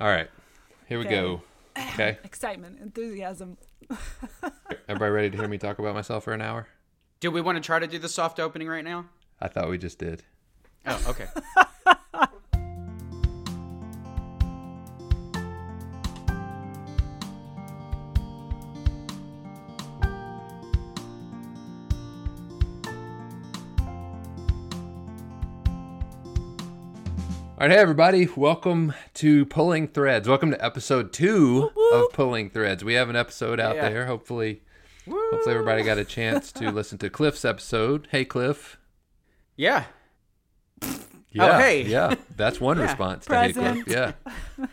All right. Here we Okay. go. Okay. Excitement, enthusiasm. Everybody ready to hear me talk about myself for an hour? Do we want to try to do the soft opening right now? I thought we just did. Oh, okay. All right, hey everybody, welcome to Pulling Threads. Welcome to episode two of Pulling Threads. We have an episode out Yeah. there. Hopefully, hopefully everybody got a chance to listen to Cliff's episode. Hey, Cliff. Yeah. Yeah, oh, hey. yeah, that's one Yeah. response to Hey Cliff. Yeah,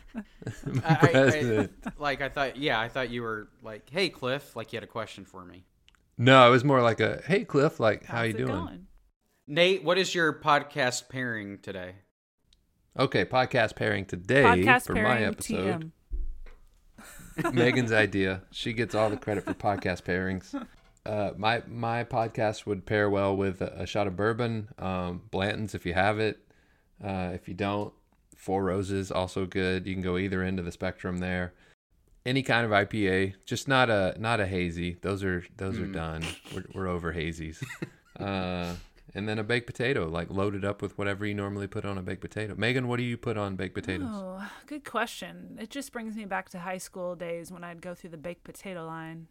I- I- I- like I thought. Yeah, I thought you were like, "Hey, Cliff," like you had a question for me. no, it was more like a Hey, Cliff, like how How's you doing? going? Nate, what is your podcast pairing today? Okay, podcast pairing today Podcast for pairing my episode. TM. Megan's idea. She gets all the credit for podcast pairings. Uh, my my podcast would pair well with a, a shot of bourbon, um, Blanton's if you have it. Uh, if you don't, Four Roses also good. You can go either end of the spectrum there. Any kind of IPA, just not a not a hazy. Those are those are Mm. done. We're, we're over hazies. uh, and then a baked potato, like loaded up with whatever you normally put on a baked potato. Megan, what do you put on baked potatoes? Oh, good question. It just brings me back to high school days when I'd go through the baked potato line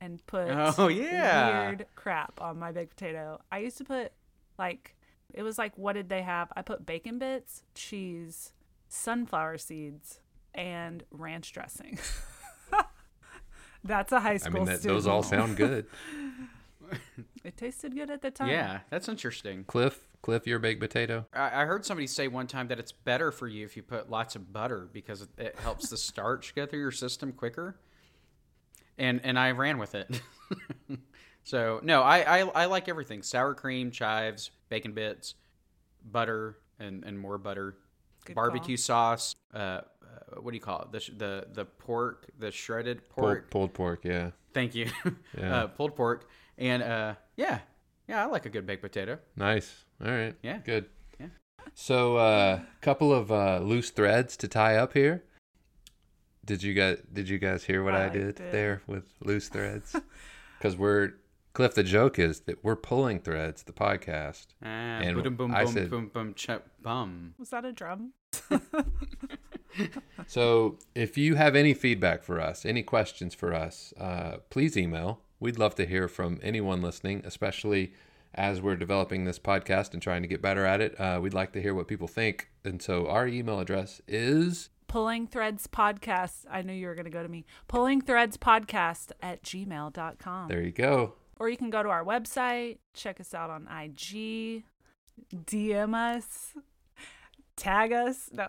and put Oh, yeah. weird crap on my baked potato. I used to put like it was like what did they have? I put bacon bits, cheese, sunflower seeds, and ranch dressing. That's a high school. I school mean, that, student. those all sound good. It tasted good at the time. Yeah, that's interesting. Cliff, Cliff, your baked potato. I, I heard somebody say one time that it's better for you if you put lots of butter because it, it helps the starch go through your system quicker. And and I ran with it. so no, I, I I like everything: sour cream, chives, bacon bits, butter, and and more butter, Good barbecue sauce. Uh, uh, what do you call it? The the the pork, the shredded Pulled, pork. pulled pork, yeah. Thank you. Yeah. uh, pulled pork, and uh, yeah, yeah, I like a good baked potato. Nice. All right. Yeah. Good. Yeah. So, a uh, couple of uh, loose threads to tie up here. Did you guys Did you guys hear what I, I did, did. there with loose threads? Because we're Cliff. The joke is that we're pulling threads. The podcast. Ah, And boom, boom, I boom, said- boom, boom, ch- bum. Was that a drum? So, if you have any feedback for us, any questions for us, uh, please email. We'd love to hear from anyone listening, especially as we're developing this podcast and trying to get better at it. Uh, we'd like to hear what people think. And so, our email address is Pulling Threads Podcast. I knew you were going to go to me. Pulling Threads Podcast at gmail.com. there you go. Or you can go to our website, check us out on IG, DM us, tag us. No.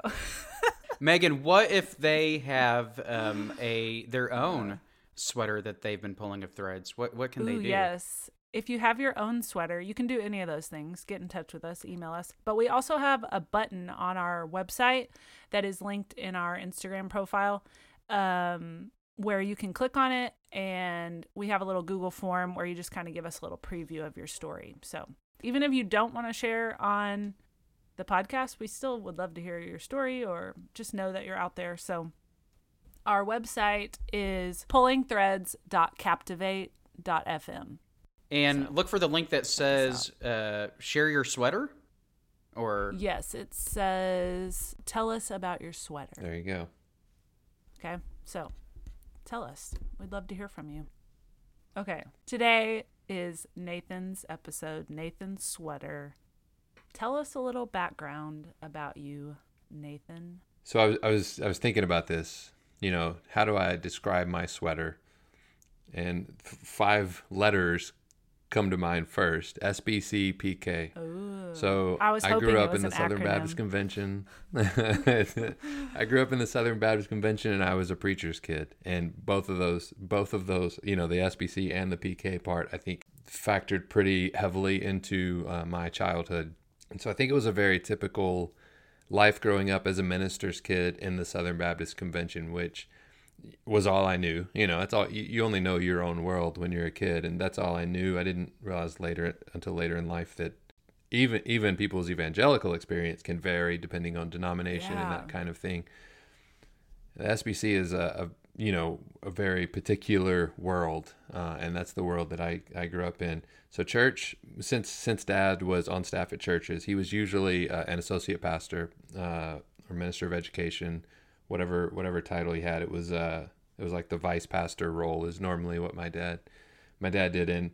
Megan, what if they have um, a their own sweater that they've been pulling of threads? What what can they Ooh, do? yes. If you have your own sweater, you can do any of those things. Get in touch with us, email us. But we also have a button on our website that is linked in our Instagram profile um, where you can click on it. And we have a little Google form where you just kind of give us a little preview of your story. So even if you don't want to share on the podcast, we still would love to hear your story or just know that you're out there. So our website is pullingthreads.captivate.fm. And So, look for the link that says uh, "share your sweater," or Yes, it says, tell us about your sweater. There you go. Okay, so tell us. We'd love to hear from you. Okay, today is Nathan's episode, Nathan's sweater. Tell us a little background about you, Nathan. So I was, I was I was thinking about this. You know, how do I describe my sweater? And f- five letters come to mind first. SBC PK. Ooh. So I I grew up in the Southern Baptist. Convention. I grew up in the Southern Baptist Convention, and I was a preacher's kid. And both of those, both of those, you know, the SBC and the PK part, I think factored pretty heavily into uh, my childhood. And so I think it was a very typical life growing up as a minister's kid in the Southern Baptist Convention, which was all I knew. You know, that's all you, you only know your own world when you're a kid, and that's all I knew. I didn't realize later until later in life that even even people's evangelical experience can vary depending on denomination and that kind of thing. The SBC is a, a you know a very particular world, uh, and that's the world that I, I grew up in. So church, since since Dad was on staff at churches, he was usually uh, an associate pastor uh, or minister of education, whatever whatever title he had. It was uh it was like the vice pastor role is normally what my dad my dad did, and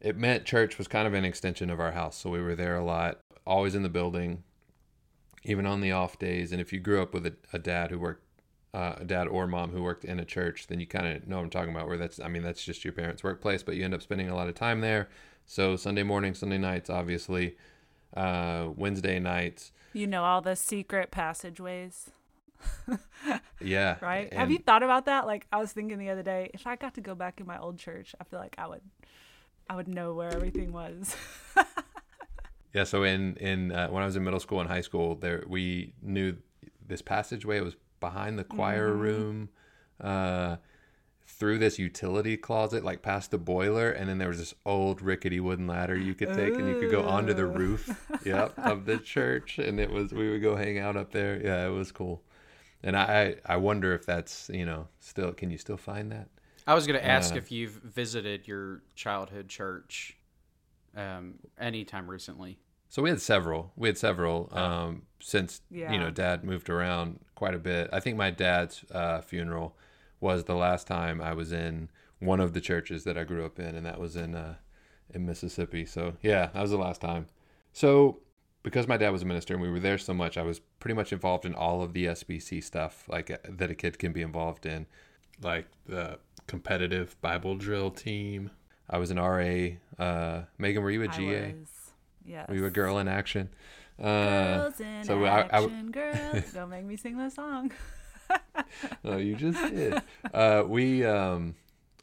it meant church was kind of an extension of our house. So we were there a lot, always in the building, even on the off days. And if you grew up with a, a dad who worked uh, a dad or mom who worked in a church, then you kind of know what I'm talking about. Where that's, I mean, that's just your parents' workplace, but you end up spending a lot of time there. So Sunday morning, Sunday nights, obviously, uh, Wednesday nights. You know all the secret passageways. yeah. Right? Have you thought about that? Like I was thinking the other day, if I got to go back in my old church, I feel like I would I would know where everything was. yeah, so in in uh, when I was in middle school and high school, there we knew this passageway it was behind the choir mm-hmm. room. Uh, through this utility closet, like past the boiler, and then there was this old rickety wooden ladder you could take, Ooh. and you could go onto the roof, yep, of the church, and it was we would go hang out up there. Yeah, it was cool, and I I wonder if that's you know still can you still find that? I was going to ask uh, if you've visited your childhood church um, anytime recently. So we had several. We had several oh. um, since yeah. you know Dad moved around quite a bit. I think my dad's uh, funeral was the last time I was in one of the churches that I grew up in, and that was in uh, in Mississippi. So yeah, that was the last time. So because my dad was a minister and we were there so much, I was pretty much involved in all of the SBC stuff like uh, that a kid can be involved in, like the competitive Bible drill team. I was an RA. Uh, Megan, were you a GA? Yes. Were you a girl in action? Uh, Girls in so action, I, I, girls. Don't make me sing the song. no, you just did. Uh, we, um,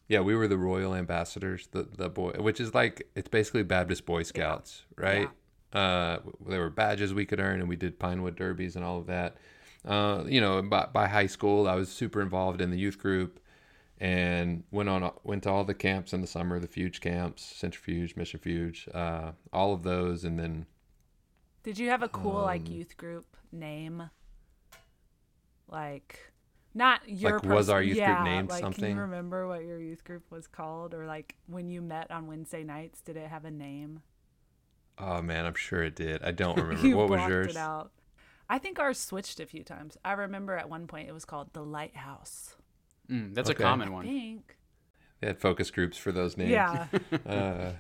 yeah, we were the royal ambassadors. The the boy, which is like it's basically Baptist Boy Scouts, yeah. right? Yeah. Uh, there were badges we could earn, and we did Pinewood derbies and all of that. Uh, you know, by, by high school, I was super involved in the youth group and went on went to all the camps in the summer, the Fuge camps, Centrifuge, Mission Fuge, uh, all of those, and then. Did you have a cool um, like youth group name? Like, not your. Like, was our youth yeah, group named like, something? Can you remember what your youth group was called, or like when you met on Wednesday nights? Did it have a name? Oh man, I'm sure it did. I don't remember. what was yours? It out. I think ours switched a few times. I remember at one point it was called the Lighthouse. Mm, that's okay. a common one. I think. They had focus groups for those names. Yeah. uh,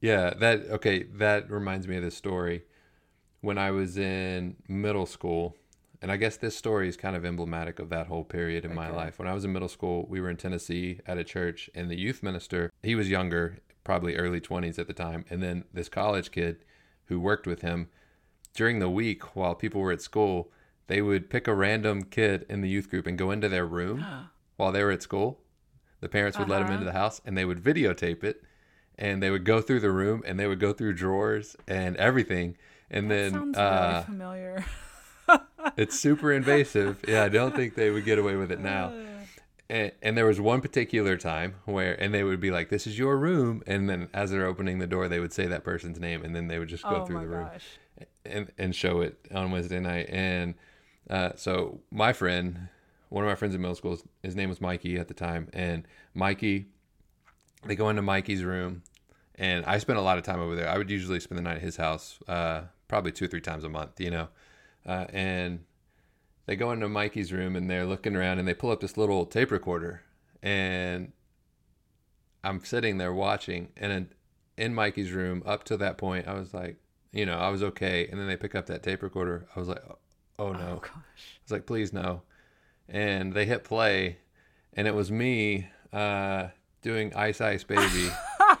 yeah. That okay. That reminds me of this story. When I was in middle school, and I guess this story is kind of emblematic of that whole period in okay. my life. When I was in middle school, we were in Tennessee at a church, and the youth minister, he was younger, probably early 20s at the time, and then this college kid who worked with him during the week while people were at school, they would pick a random kid in the youth group and go into their room while they were at school. The parents would uh-huh. let them into the house and they would videotape it and they would go through the room and they would go through drawers and everything. And that then sounds uh, really familiar. it's super invasive. Yeah, I don't think they would get away with it now. Uh. And, and, there was one particular time where, and they would be like, "This is your room," and then as they're opening the door, they would say that person's name, and then they would just go oh through the room gosh. and and show it on Wednesday night. And uh, so my friend, one of my friends in middle school, his name was Mikey at the time, and Mikey, they go into Mikey's room, and I spent a lot of time over there. I would usually spend the night at his house, uh, probably two or three times a month, you know, uh, and they go into Mikey's room and they're looking around and they pull up this little tape recorder, and I'm sitting there watching, and in, in Mikey's room up to that point, I was like, you know, I was okay, and then they pick up that tape recorder, I was like, oh no, oh, I was like, please no. And they hit play, and it was me uh, doing Ice Ice Baby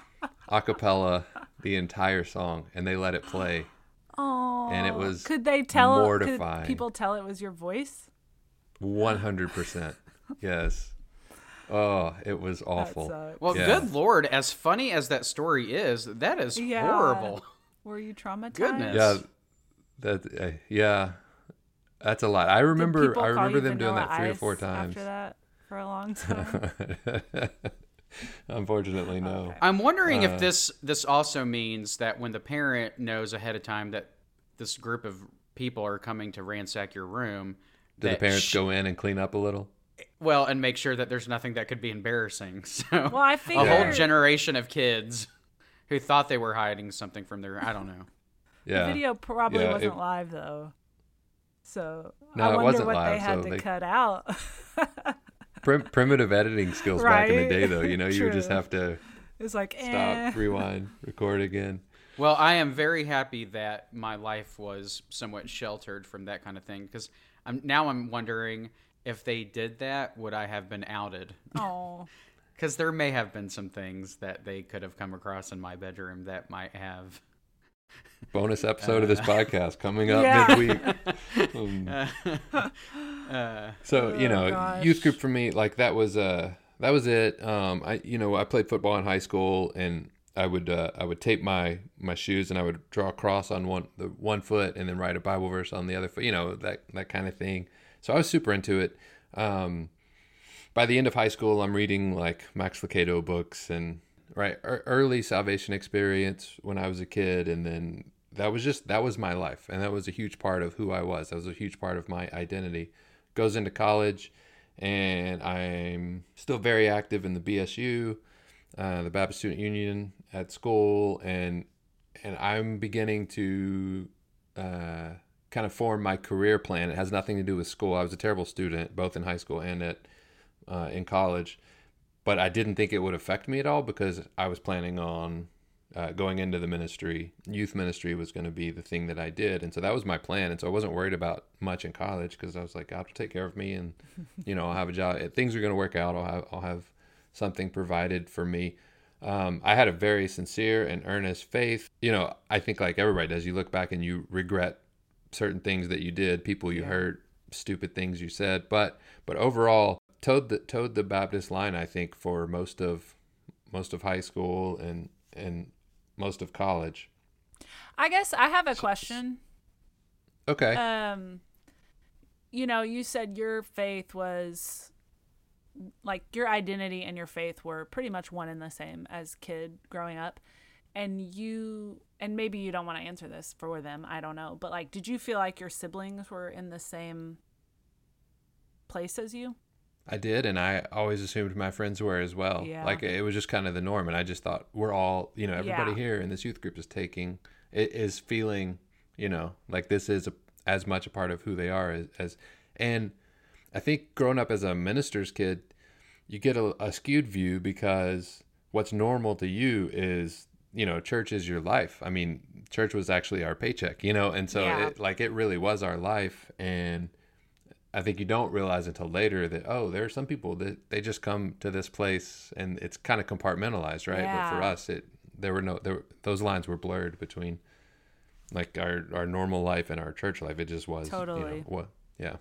a cappella the entire song, and they let it play. And it was could they tell mortifying. Could people tell it was your voice? One hundred percent, yes. Oh, it was awful. Well, yeah. good lord, as funny as that story is, that is yeah. horrible. Were you traumatized? Goodness. Yeah, that uh, yeah. That's a lot. I remember. I remember them doing that three or four times. After that, for a long time. Unfortunately, no. Okay. I'm wondering uh, if this this also means that when the parent knows ahead of time that this group of people are coming to ransack your room, do the parents sh- go in and clean up a little? Well, and make sure that there's nothing that could be embarrassing. So Well, I a figured a whole generation of kids who thought they were hiding something from their I don't know. yeah. the Yeah. video probably Yeah, wasn't it- live though. So No, I it wonder wasn't what they live, had so to they- cut out. Prim- primitive editing skills back in the day, though. You know, you would just have to it's like stop, eh. rewind, record again. Well, I am very happy that my life was somewhat sheltered from that kind of thing because I'm now I'm wondering if they did that, would I have been outed? Oh, Because there may have been some things that they could have come across in my bedroom that might have. Bonus episode of this podcast coming up Yeah. midweek. Um, Uh, So you Oh, know, gosh. youth group for me, like that was uh that was it. Um, I you know I played football in high school, and I would uh, I would tape my my shoes, and I would draw a cross on one the one foot, and then write a Bible verse on the other foot. You know that that kind of thing. So I was super into it. Um, by the end of high school, I'm reading like Max Lucado books and right ear- early salvation experience when I was a kid, and then that was just that was my life, and that was a huge part of who I was. That was a huge part of my identity. Goes into college, and I'm still very active in the BSU, uh, the Baptist Student Union at school, and and I'm beginning to uh, kind of form my career plan. It has nothing to do with school. I was a terrible student, both in high school and at uh, in college, but I didn't think it would affect me at all because I was planning on uh, going into the ministry. Youth ministry was going to be the thing that I did, and so that was my plan. And so I wasn't worried about much in college because I was like, God will take care of me, and you know I'll have a job. Things are going to work out. I'll have I'll have something provided for me. Um, I had a very sincere and earnest faith. You know, I think like everybody does, you look back and you regret certain things that you did, people you hurt, stupid things you said. But but overall, toed the toed the Baptist line. I think for most of most of high school and and most of college. I guess I have a question. Okay. Um, you know, you said your faith was like your identity and your faith were pretty much one and the same as kid growing up. And you and maybe you don't want to answer this for them, I don't know. But like did you feel like your siblings were in the same place as you? I did, and I always assumed my friends were as well. Yeah. Like it was just kind of the norm, and I just thought we're all, you know, everybody Yeah. here in this youth group is taking, it is feeling, you know, like this is a, as much a part of who they are as, as, and I think growing up as a minister's kid, you get a, a skewed view because what's normal to you is, you know, church is your life. I mean, church was actually our paycheck, you know, and so Yeah. it, like it really was our life, and I think you don't realize until later that oh, there are some people that they just come to this place and it's kind of compartmentalized, right? But for us, it there were no there those lines were blurred between like our our normal life and our church life. It just was You Totally. know, what? Yeah.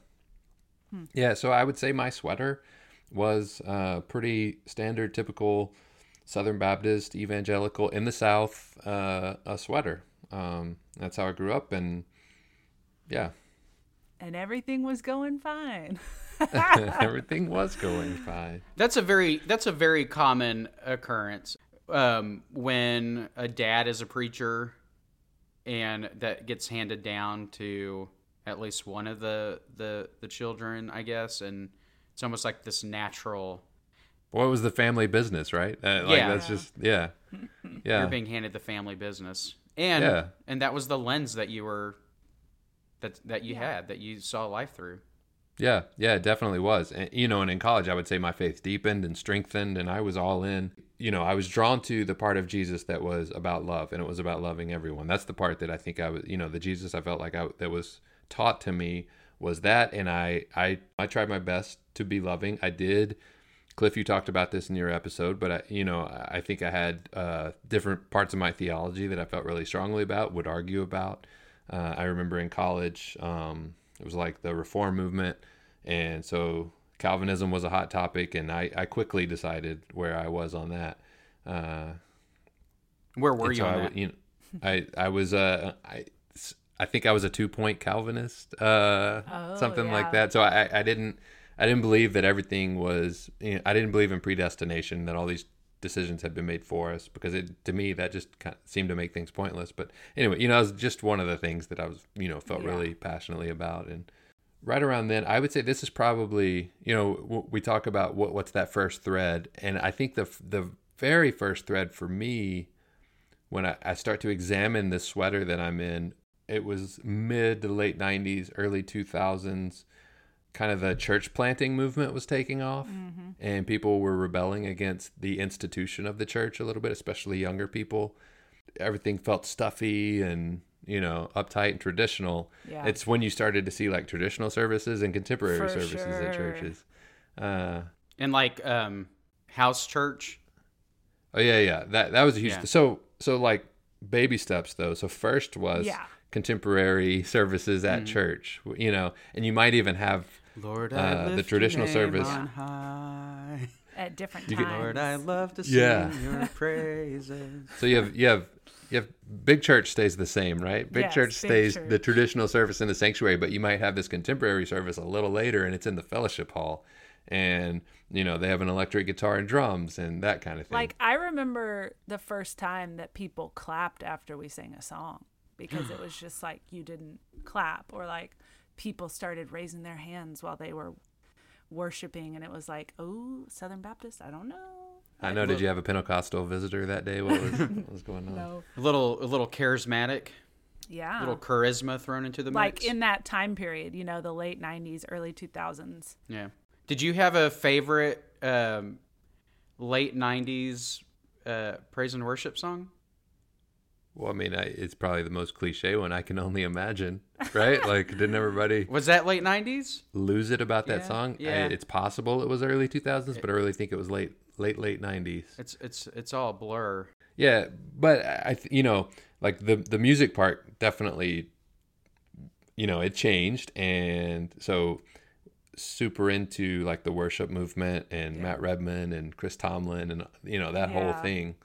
Yeah. So I would say my sweater was uh, pretty standard, typical Southern Baptist evangelical in the South uh, a sweater. Um, that's how I grew up, and yeah, And everything was going fine. everything was going fine. That's a very that's a very common occurrence um, when a dad is a preacher, and that gets handed down to at least one of the the the children, I guess, and it's almost like this natural. What was the family business, right? Uh, like Yeah. that's just yeah, yeah. You're being handed the family business, and Yeah. and that was the lens that you were that that you Yeah. had that you saw life through. Yeah, yeah, it definitely was. And you know, and in college, I would say my faith deepened and strengthened, and I was all in. You know, I was drawn to the part of Jesus that was about love, and it was about loving everyone. That's the part that I think I was. You know, the Jesus I felt like I that was taught to me was that, and I I I tried my best to be loving. I did. Cliff, you talked about this in your episode, but I, you know, I think I had uh, different parts of my theology that I felt really strongly about, would argue about. Uh, I remember in college, um, it was like the reform movement, and so Calvinism was a hot topic, and I, I quickly decided where I was on that. Uh, Where were you so on I, that? you know, I I was uh I I think I was a two point Calvinist, uh, Oh, something yeah. like that. So I I didn't I didn't believe that everything was you know, I didn't believe in predestination that all these decisions had been made for us because it to me that just kind of seemed to make things pointless. But anyway, you know, it was just one of the things that I was you know felt Yeah. really passionately about and right around then, I would say this is probably you know we talk about what what's that first thread, and I think the the very first thread for me when I, I start to examine the sweater that I'm in, it was mid to late '90s, early 2000s. Kind of the church planting movement was taking off, and people were rebelling against the institution of the church a little bit, especially younger people. Everything felt stuffy and you know uptight and traditional. Yeah. It's when you started to see like traditional services and contemporary For services sure. at churches. Uh, And like um, house church. oh yeah, yeah. That that was a huge. Yeah. So so like baby steps though. So first was Yeah. Contemporary services at church. You know, and you might even have Lord, Uh, the traditional service. on high. At different You times. could- Lord, I love to sing Yeah. your praises. so you have you have you have big church stays the same, right? Big Yes, church big stays church. the traditional service in the sanctuary, but you might have this contemporary service a little later, and it's in the fellowship hall, and you know they have an electric guitar and drums and that kind of thing. Like I remember the first time that people clapped after we sang a song because it was just like you didn't clap or like people started raising their hands while they were worshiping and it was like, "Oh, Southern Baptist, I don't know." I know. Did you have a Pentecostal visitor that day? What was what was going on? No. A little, a little charismatic, Yeah. a little charisma thrown into the mix. like mix. in that time period, you know, the late 90s, early 2000s. yeah. Did you have a favorite um, late '90s uh, praise and worship song? Well, I mean, I, it's probably the most cliche one I can only imagine, right? like, didn't everybody Was that late '90s? lose it about that Yeah, song? I, yeah. it's possible it was early 2000s, but I really think it was late, late, late 90s. It's it's it's all blur. Yeah, but I, th- you know, like the the music part definitely, you know, it changed, and so super into like the worship movement and Matt Redman and Chris Tomlin and you know that whole Yeah. thing.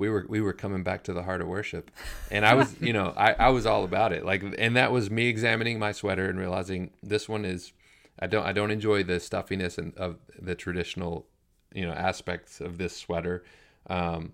We were we were coming back to the heart of worship, and I was you know I I was all about it. Like, and that was me examining my sweater and realizing this one is. I don't I don't enjoy the stuffiness and of the traditional, you know, aspects of this sweater. Um,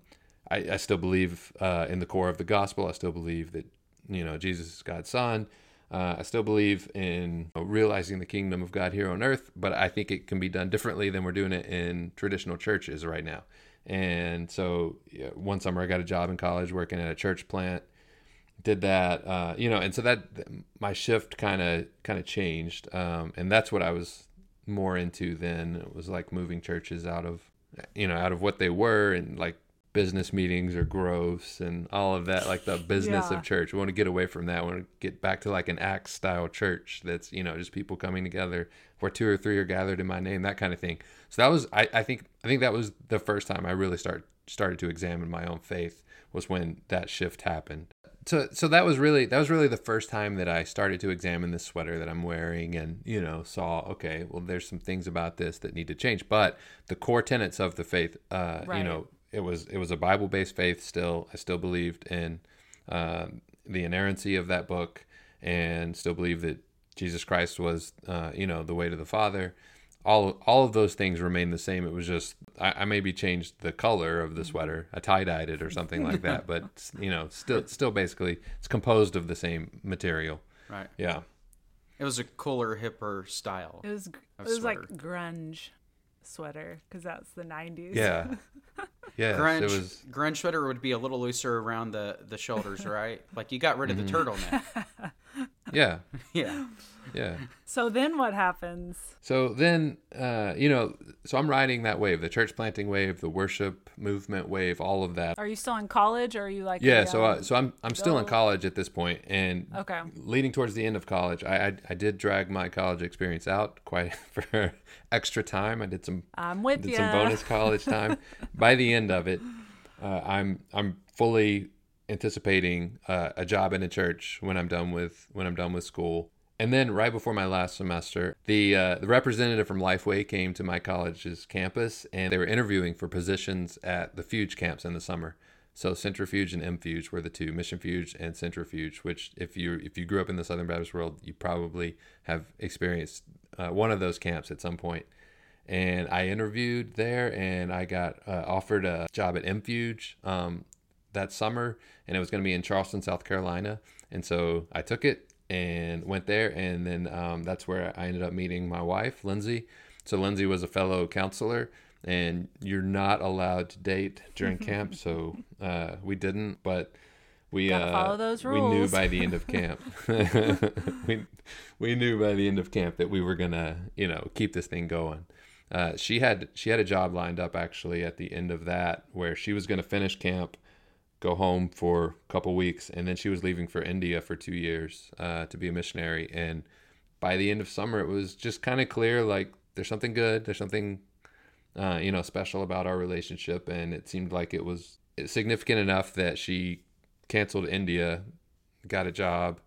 I, I still believe uh, in the core of the gospel. I still believe that you know Jesus is God's son. Uh, I still believe in realizing the kingdom of God here on earth, but I think it can be done differently than we're doing it in traditional churches right now. And so, yeah, one summer I got a job in college working at a church plant. Did that, uh, you know, and so that my shift kind of kind of changed, um, and that's what I was more into then. It was like moving churches out of, you know, out of what they were and like business meetings or gross and all of that, like the business Yeah. of church. We want to get away from that. We want to get back to like an Acts style church that's, you know, just people coming together where two or three are gathered in my name, that kind of thing. So that was, I, I think, I think that was the first time I really start started to examine my own faith was when that shift happened. So, so that was really that was really the first time that I started to examine this sweater that I'm wearing, and you know saw okay, well, there's some things about this that need to change, but the core tenets of the faith, uh, you know, it was it was a Bible based faith. Still, I still believed in um the inerrancy of that book, and still believe that Jesus Christ was, uh, you know, the way to the Father. All all of those things remain the same. It was just I, I maybe changed the color of the sweater. I tie dyed it or something like that, but you know, still still basically it's composed of the same material. Right. Yeah. It was a cooler, hipper style. It was it Of was like grunge sweater because that's the 90s. Yeah. Yeah. grunge, It was grunge sweater would be a little looser around the, the shoulders, right? Like you got rid of the turtleneck. yeah. Yeah. Yeah. So then what happens? So then, uh, you know, so I'm riding that wave, the church planting wave, the worship movement wave, all of that. Are you still in college or are you like Yeah, a, so um, uh, so I'm I'm still in college at this point, and Okay. leading towards the end of college, I, I I did drag my college experience out quite for extra time. I did some I'm with did you. some bonus college time. By the end of it, uh, I'm I'm fully anticipating uh, a job in a church when I'm done with when I'm done with school. And then right before my last semester, the uh, the representative from Lifeway came to my college's campus, and they were interviewing for positions at the Fuge camps in the summer. So Centrifuge and Mfuge were the two, Mission Fuge and Centrifuge. Which, if you if you grew up in the Southern Baptist world, you probably have experienced uh, one of those camps at some point and I interviewed there, and I got uh, offered a job at Mfuge um, that summer, and it was going to be in Charleston, South Carolina, and so I took it, and went there. And then um, that's where I ended up meeting my wife, Lindsay. So Lindsay was a fellow counselor, and you're not allowed to date during camp. So uh, we didn't, but we Gotta uh, follow those we knew by the end of camp. we we knew by the end of camp that we were gonna you know keep this thing going. Uh, she had she had a job lined up actually at the end of that where she was gonna finish camp, go home for a couple weeks, and then she was leaving for India for two years uh, to be a missionary. And by the end of summer, it was just kind of clear like there's something good, there's something uh, you know special about our relationship, and it seemed like it was significant enough that she canceled India, got a job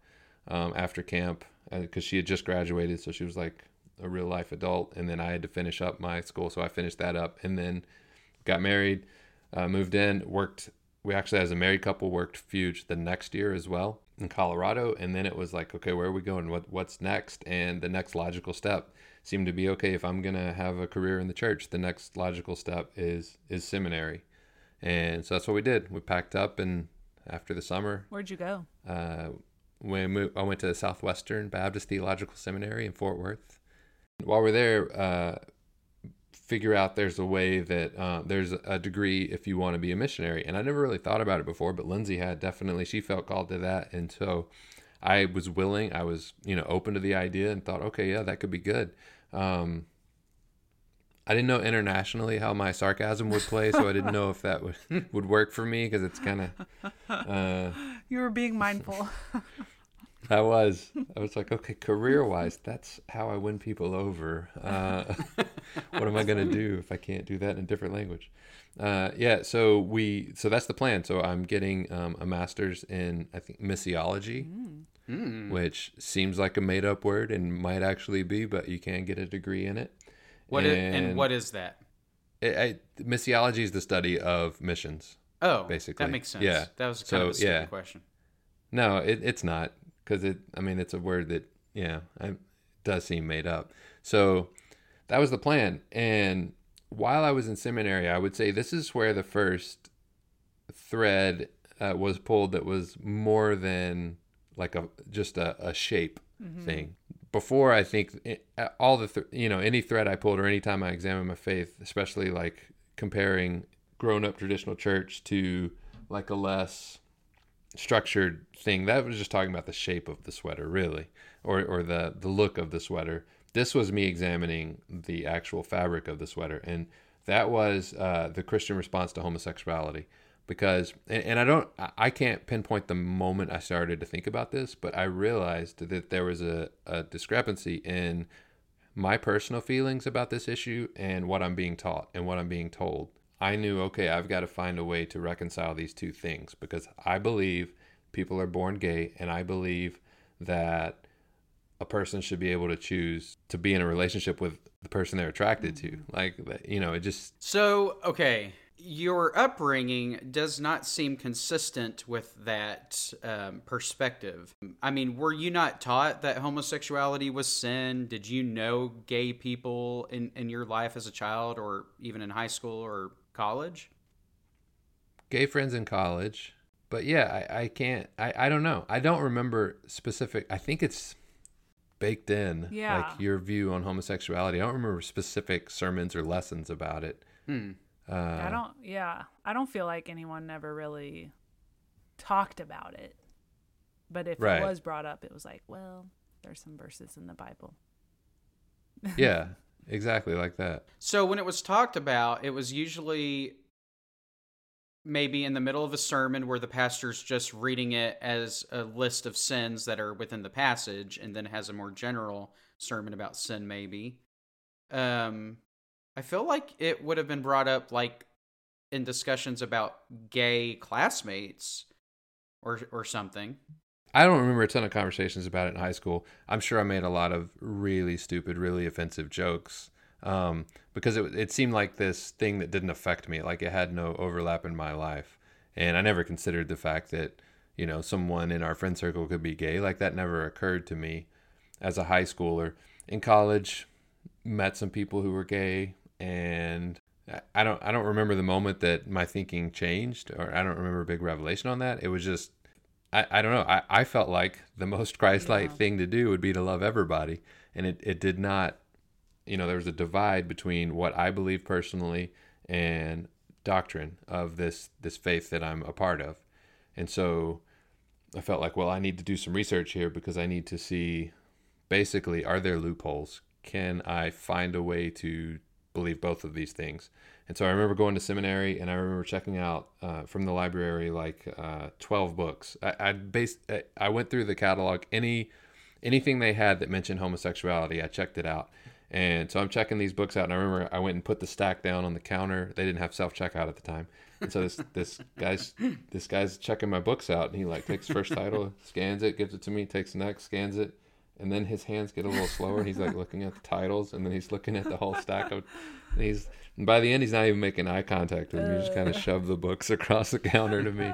um, after camp because she had just graduated, so she was like a real life adult. And then I had to finish up my school, so I finished that up, and then got married, uh, moved in, worked. We actually, as a married couple, worked Fuge the next year as well in Colorado, and then it was like, okay, where are we going? What what's next? And the next logical step seemed to be okay. If I'm gonna have a career in the church, the next logical step is is seminary, and so that's what we did. We packed up and after the summer. Where'd you go? Uh, we I went to Southwestern Baptist Theological Seminary in Fort Worth. While we're there, uh, figure out there's a way that uh, there's a degree if you want to be a missionary. And I never really thought about it before, but Lindsay had definitely, she felt called to that. And so I was willing, I was, you know, open to the idea and thought, okay, yeah, that could be good. Um, I didn't know internationally how my sarcasm would play, so I didn't know if that would would work for me because it's kind of. Uh, You were being mindful. I was. I was like, okay, career wise, that's how I win people over. Uh, what am I going to do if I can't do that in a different language? Uh, yeah, so we, so that's the plan. So I'm getting um, a master's in, I think, missiology, Hmm. which seems like a made up word and might actually be, but you can get a degree in it. What i- and what is that? It, I, missiology is the study of missions. Oh, basically. that makes sense. Yeah. that was kind of a So, stupid yeah. question. No, it, it's not because it. I mean, it's a word that yeah, I, does seem made up. So that was the plan. And while I was in seminary, I would say this is where the first thread uh, was pulled that was more than like a just a, a shape mm-hmm. thing. Before, I think it, all the th- you know any thread I pulled or any time I examine my faith, especially like comparing grown up traditional church to like a less structured thing that was just talking about the shape of the sweater really or or the the look of the sweater this was me examining the actual fabric of the sweater and that was uh, the christian response to homosexuality because and, and i don't I- can't pinpoint the moment i started to think about this but i realized that there was a, a discrepancy in my personal feelings about this issue and what I'm being taught and what I'm being told. I knew, okay, I've got to find a way to reconcile these two things because I believe people are born gay and I believe that a person should be able to choose to be in a relationship with the person they're attracted to. Like, you know, it just, So, okay, your upbringing does not seem consistent with that um, perspective. I mean, were you not taught that homosexuality was sin? Did you know gay people in, in your life as a child or even in high school or college? gay friends in college. But yeah, I, I can't, I, I don't know. I don't remember specific, I think it's baked in, Yeah. like your view on homosexuality. I don't remember specific sermons or lessons about it. Hmm. Uh, I don't. Yeah, I don't feel like anyone ever really talked about it. But if Right. it was brought up, it was like, well, there's some verses in the Bible. yeah, exactly like that. So when it was talked about, it was usually maybe in the middle of a sermon where the pastor's just reading it as a list of sins that are within the passage and then has a more general sermon about sin maybe. Um I feel like it would have been brought up like in discussions about gay classmates or or something. I don't remember a ton of conversations about it in high school. I'm sure I made a lot of really stupid, really offensive jokes um, because it, it seemed like this thing that didn't affect me. Like it had no overlap in my life. And I never considered the fact that, you know, someone in our friend circle could be gay. Like that never occurred to me as a high schooler. In college, met some people who were gay and I- don't I don't remember the moment that my thinking changed or I don't remember a big revelation on that. It was just I, I don't know. I, I felt like the most Christ-like Yeah. thing to do would be to love everybody, and it, it did not. You know, there was a divide between what I believe personally and doctrine of this this faith that I'm a part of, and so I felt like, well, I need to do some research here because I need to see, basically, are there loopholes? Can I find a way to believe both of these things? And so I remember going to seminary, and I remember checking out uh, from the library like uh, twelve books. I I, based, I went through the catalog. Any anything they had that mentioned homosexuality, I checked it out. And so I'm checking these books out, and I remember I went and put the stack down on the counter. They didn't have self checkout at the time, and so this this guy's this guy's checking my books out, and he like takes first title, scans it, gives it to me, takes next, scans it, and then his hands get a little slower, and he's like looking at the titles, and then he's looking at the whole stack of, and he's and by the end he's not even making eye contact with me, he just kind of shoved the books across the counter to me.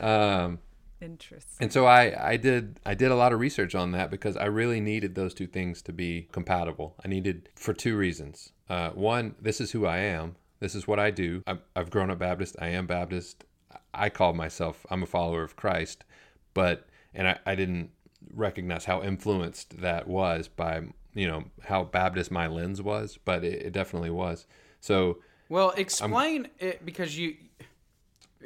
Um, Interesting. and so I, I did I did a lot of research on that because I really needed those two things to be compatible. I needed for two reasons. Uh, one, this is who I am. This is what I do. I've, I've grown up Baptist. I am Baptist. I call myself I'm a follower of Christ, but and I, I didn't recognize how influenced that was by you know how Baptist my lens was, but it, it definitely was. So Well, explain it because you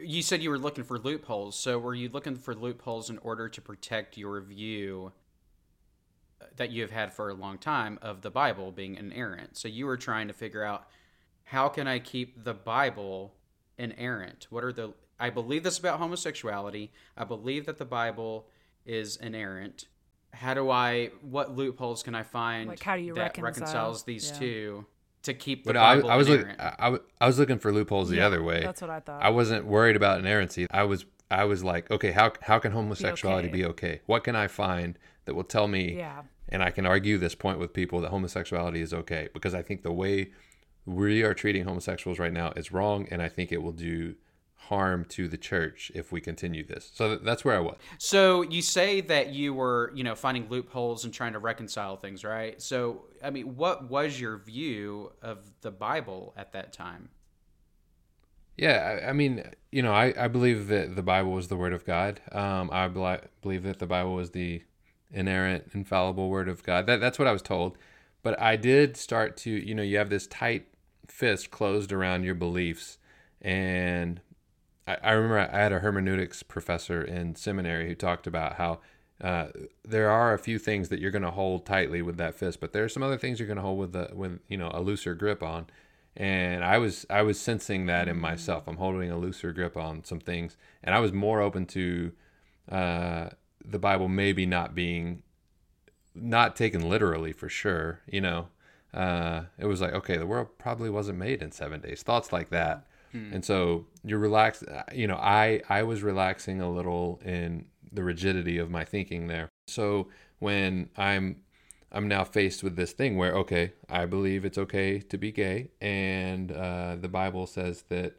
you said you were looking for loopholes. So were you looking for loopholes in order to protect your view uh, that you have had for a long time of the Bible being inerrant? So you were trying to figure out how can I keep the Bible inerrant? What are the I believe this about homosexuality. I believe that the Bible is inerrant. How do I what loopholes can I find Like, how do you that reconcile? reconciles these Yeah. two to keep the but I, Bible I was looking? I, I was- I was looking for loopholes the Yeah, other way. That's what I thought. I wasn't worried about inerrancy. I was I was like, okay, how how can homosexuality okay. be okay? What can I find that will tell me yeah. and I can argue this point with people that homosexuality is okay because I think the way we are treating homosexuals right now is wrong and I think it will do harm to the church if we continue this. So th- that's where I was. So you say that you were, you know, finding loopholes and trying to reconcile things, right? So, I mean, what was your view of the Bible at that time? Yeah, I, I mean, you know, I, I believe that the Bible was the Word of God. Um, I bel- believe that the Bible was the inerrant, infallible Word of God. That, that's what I was told. But I did start to, you know, you have this tight fist closed around your beliefs. And I, I remember I had a hermeneutics professor in seminary who talked about how uh, there are a few things that you're going to hold tightly with that fist, but there are some other things you're going to hold with the with you know a looser grip on. And I was I was sensing that in myself. I'm holding a looser grip on some things, and I was more open to uh, the Bible maybe not being not taken literally for sure. You know, uh, it was like okay, the world probably wasn't made in seven days. Thoughts like that, and so you're relaxed. You know, I I was relaxing a little in the rigidity of my thinking there. So when I'm I'm now faced with this thing where okay, I believe it's okay to be gay, and uh, the Bible says that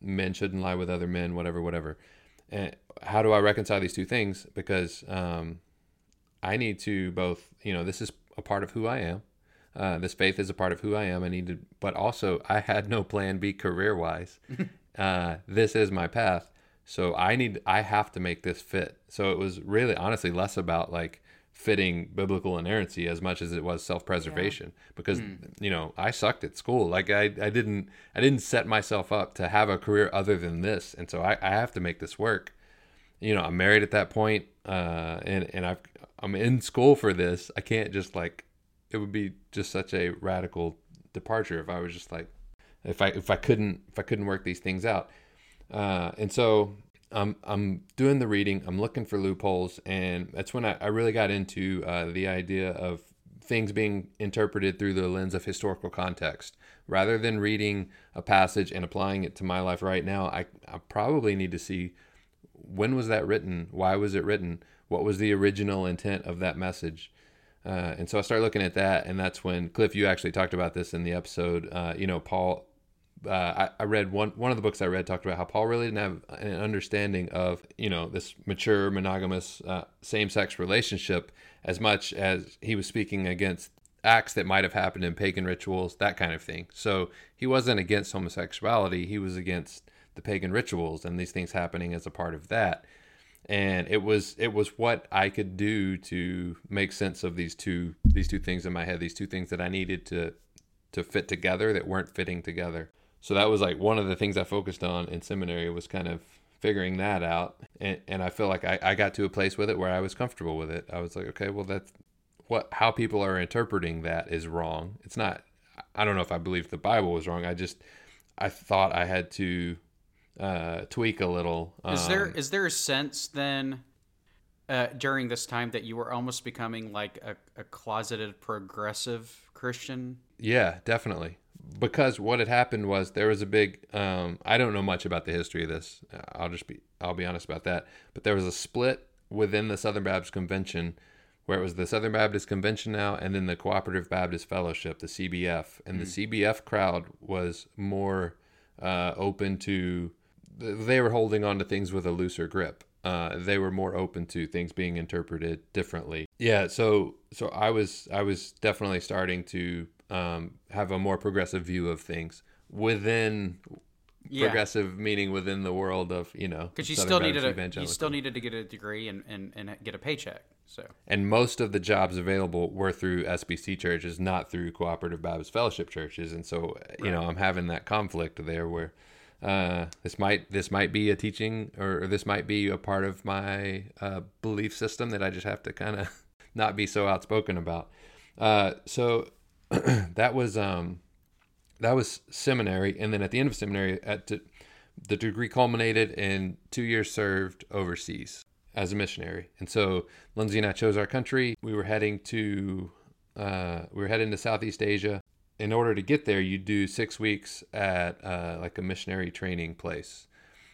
men shouldn't lie with other men, whatever, whatever. And how do I reconcile these two things? Because um, I need to both, you know, this is a part of who I am. Uh, this faith is a part of who I am. I need to, but also I had no plan B career wise. uh, this is my path. So I need, I have to make this fit. So it was really, honestly, less about like fitting biblical inerrancy as much as it was self-preservation because you know I sucked at school like I, I didn't I didn't set myself up to have a career other than this and so I, I have to make this work you know I'm married at that point uh and and I've I'm in school for this I can't just like it would be just such a radical departure if I was just like if I if I couldn't if I couldn't work these things out uh and so I'm I'm doing the reading. I'm looking for loopholes, and that's when I, I really got into uh, the idea of things being interpreted through the lens of historical context. Rather than reading a passage and applying it to my life right now, I, I probably need to see when was that written, why was it written, what was the original intent of that message. Uh, and so I started looking at that, and that's when Cliff, you actually talked about this in the episode. Uh, you know, Paul uh, I, I read one one of the books I read talked about how Paul really didn't have an understanding of you know this mature monogamous uh, same sex relationship as much as he was speaking against acts that might have happened in pagan rituals that kind of thing. So he wasn't against homosexuality; he was against the pagan rituals and these things happening as a part of that. And it was it was what I could do to make sense of these two these two things in my head, these two things that I needed to to fit together that weren't fitting together. So that was like one of the things I focused on in seminary was kind of figuring that out. And, and I feel like I, I got to a place with it where I was comfortable with it. I was like, okay, well, that's what, how people are interpreting that is wrong. It's not, I don't know if I believe the Bible was wrong. I just, I thought I had to uh, tweak a little. Is there um, is there a sense then uh, during this time that you were almost becoming like a, a closeted progressive Christian? Yeah, definitely because what had happened was there was a big um, i don't know much about the history of this i'll just be i'll be honest about that but there was a split within the southern baptist convention where it was the southern baptist convention now and then the cooperative baptist fellowship the cbf and mm. the cbf crowd was more uh, open to they were holding on to things with a looser grip. Uh, they were more open to things being interpreted differently. Yeah so so i was i was definitely starting to um, have a more progressive view of things within yeah. progressive meaning within the world of you know because you still needed a, you still needed to get a degree and, and, and get a paycheck so. And most of the jobs available were through SBC churches not through cooperative Baptist fellowship churches and so you know I'm having that conflict there where uh, this might this might be a teaching or, or this might be a part of my uh, belief system that I just have to kind of not be so outspoken about uh, so that was um, that was seminary, and then at the end of seminary, at the, the degree culminated in two years served overseas as a missionary. And so Lindsay and I chose our country. We were heading to uh, we were heading to Southeast Asia. In order to get there, you do six weeks at uh, like a missionary training place.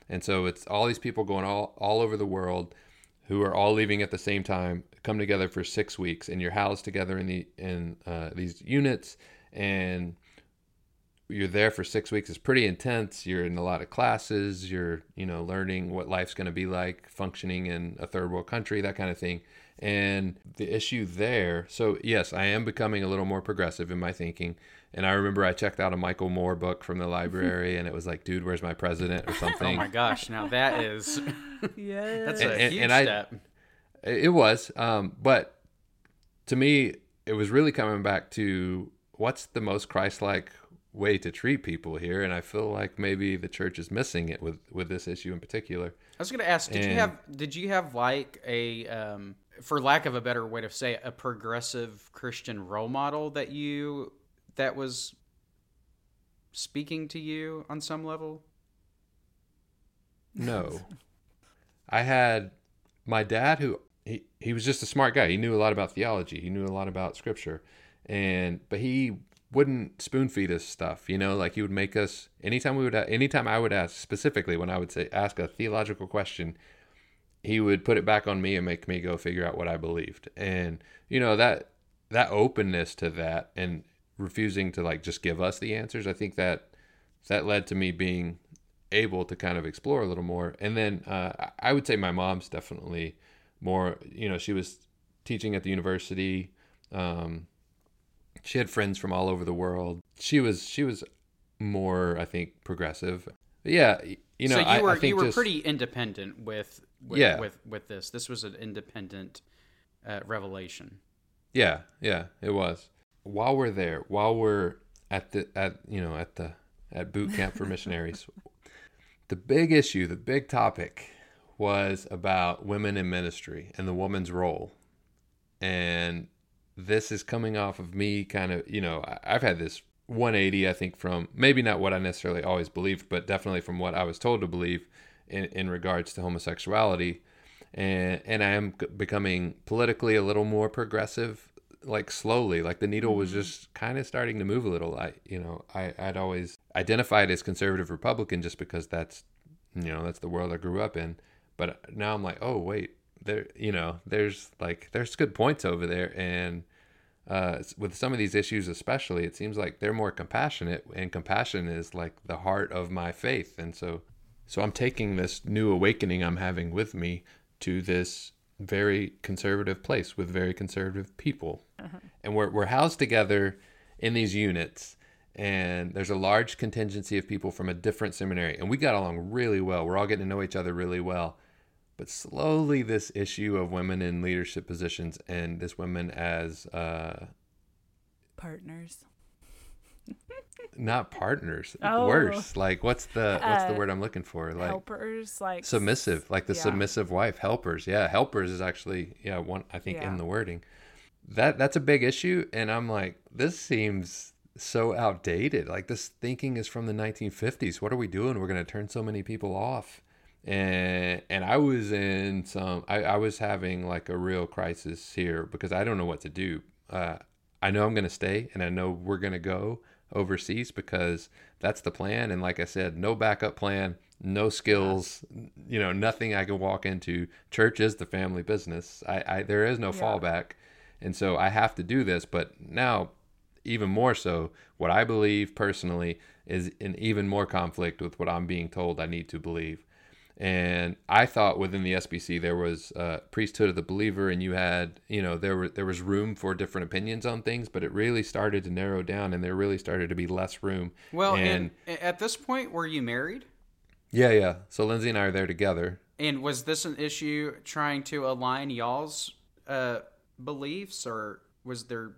And so it's all these people going all, all over the world who are all leaving at the same time come together for six weeks and you're housed together in the in uh, these units and you're there for six weeks. It's pretty intense. You're in a lot of classes. You're you know learning what life's going to be like functioning in a third world country that kind of thing and the issue there so yes i am becoming a little more progressive in my thinking and I remember I checked out a Michael Moore book from the library, and it was like, "Dude, where's my president?" or something. oh my gosh! Now that is, yeah, that's a and, huge and step. I, it was, um, but to me, it was really coming back to what's the most Christ-like way to treat people here, and I feel like maybe the church is missing it with with this issue in particular. I was going to ask, did and, you have did you have like a um, for lack of a better way to say it, a progressive Christian role model that you that was speaking to you on some level? No. I had my dad who he, he was just a smart guy. He knew a lot about theology. He knew a lot about scripture. And but he wouldn't spoon feed us stuff, you know, like he would make us anytime we would anytime I would ask specifically when I would say ask a theological question, he would put it back on me and make me go figure out what I believed. And you know, that that openness to that and refusing to like just give us the answers. I think that that led to me being able to kind of explore a little more. And then uh, I would say my mom's definitely more. You know, she was teaching at the university. Um, she had friends from all over the world. She was she was more, I think, progressive. But yeah, you know, so you were I, I you were just, pretty independent with, with yeah. with with this. This was an independent uh, revelation. Yeah, yeah, it was while we're there, while we're at the at you know at the at boot camp for missionaries, the big issue, the big topic was about women in ministry and the woman's role. And this is coming off of me kind of, you know, I've had this 180, I think, from maybe not what I necessarily always believed, but definitely from what I was told to believe in, in regards to homosexuality. And, and I am becoming politically a little more progressive like slowly like the needle was mm-hmm. just kind of starting to move a little i you know i i'd always identified as conservative republican just because that's you know that's the world i grew up in but now i'm like oh wait there you know there's like there's good points over there and uh, with some of these issues especially it seems like they're more compassionate and compassion is like the heart of my faith and so so i'm taking this new awakening i'm having with me to this very conservative place with very conservative people. Uh-huh. And we're, we're housed together in these units. And there's a large contingency of people from a different seminary. And we got along really well. We're all getting to know each other really well. But slowly this issue of women in leadership positions and this women as uh, Partners. not partners, Oh. worse. Like what's the what's the Uh, word I'm looking for? Like Helpers, like submissive, like the yeah. submissive wife, helpers. Yeah, helpers is actually yeah one I think Yeah. in the wording. That that's a big issue, and I'm like, this seems so outdated. Like this thinking is from the 1950s. What are we doing? We're gonna turn so many people off. And and I was in some. I, I was having like a real crisis here because I don't know what to do. Uh, I know I'm gonna stay, and I know we're gonna go overseas because that's the plan. And like I said, no backup plan, no skills, you know, nothing I can walk into. Church is the family business. I, I there is no Yeah. fallback, and so I have to do this. But now, even more so, what I believe personally is in even more conflict with what I'm being told I need to believe. And I thought within the SBC there was uh, priesthood of the believer, and you had, you know, there were there was room for different opinions on things, but it really started to narrow down, and there really started to be less room. Well, and, and at this point, were you married? yeah, yeah. So Lindsay and I are there together. And was this an issue trying to align y'all's uh, beliefs, or was there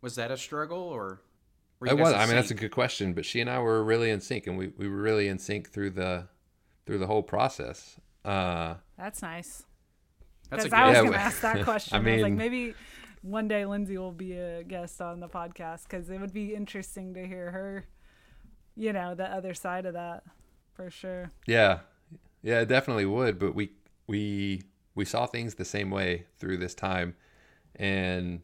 was that a struggle, or were It guys was. I mean, that's a good question. But she and I were really in sync, and we, we were really in sync through the through the whole process. Uh, That's nice. That's a Because I was Yeah, going to ask that question. I, I was like, mean- maybe one day Lindsay will be a guest on the podcast because it would be interesting to hear her, you know, the other side of that for sure. yeah, yeah, it definitely would. But we we we saw things the same way through this time, and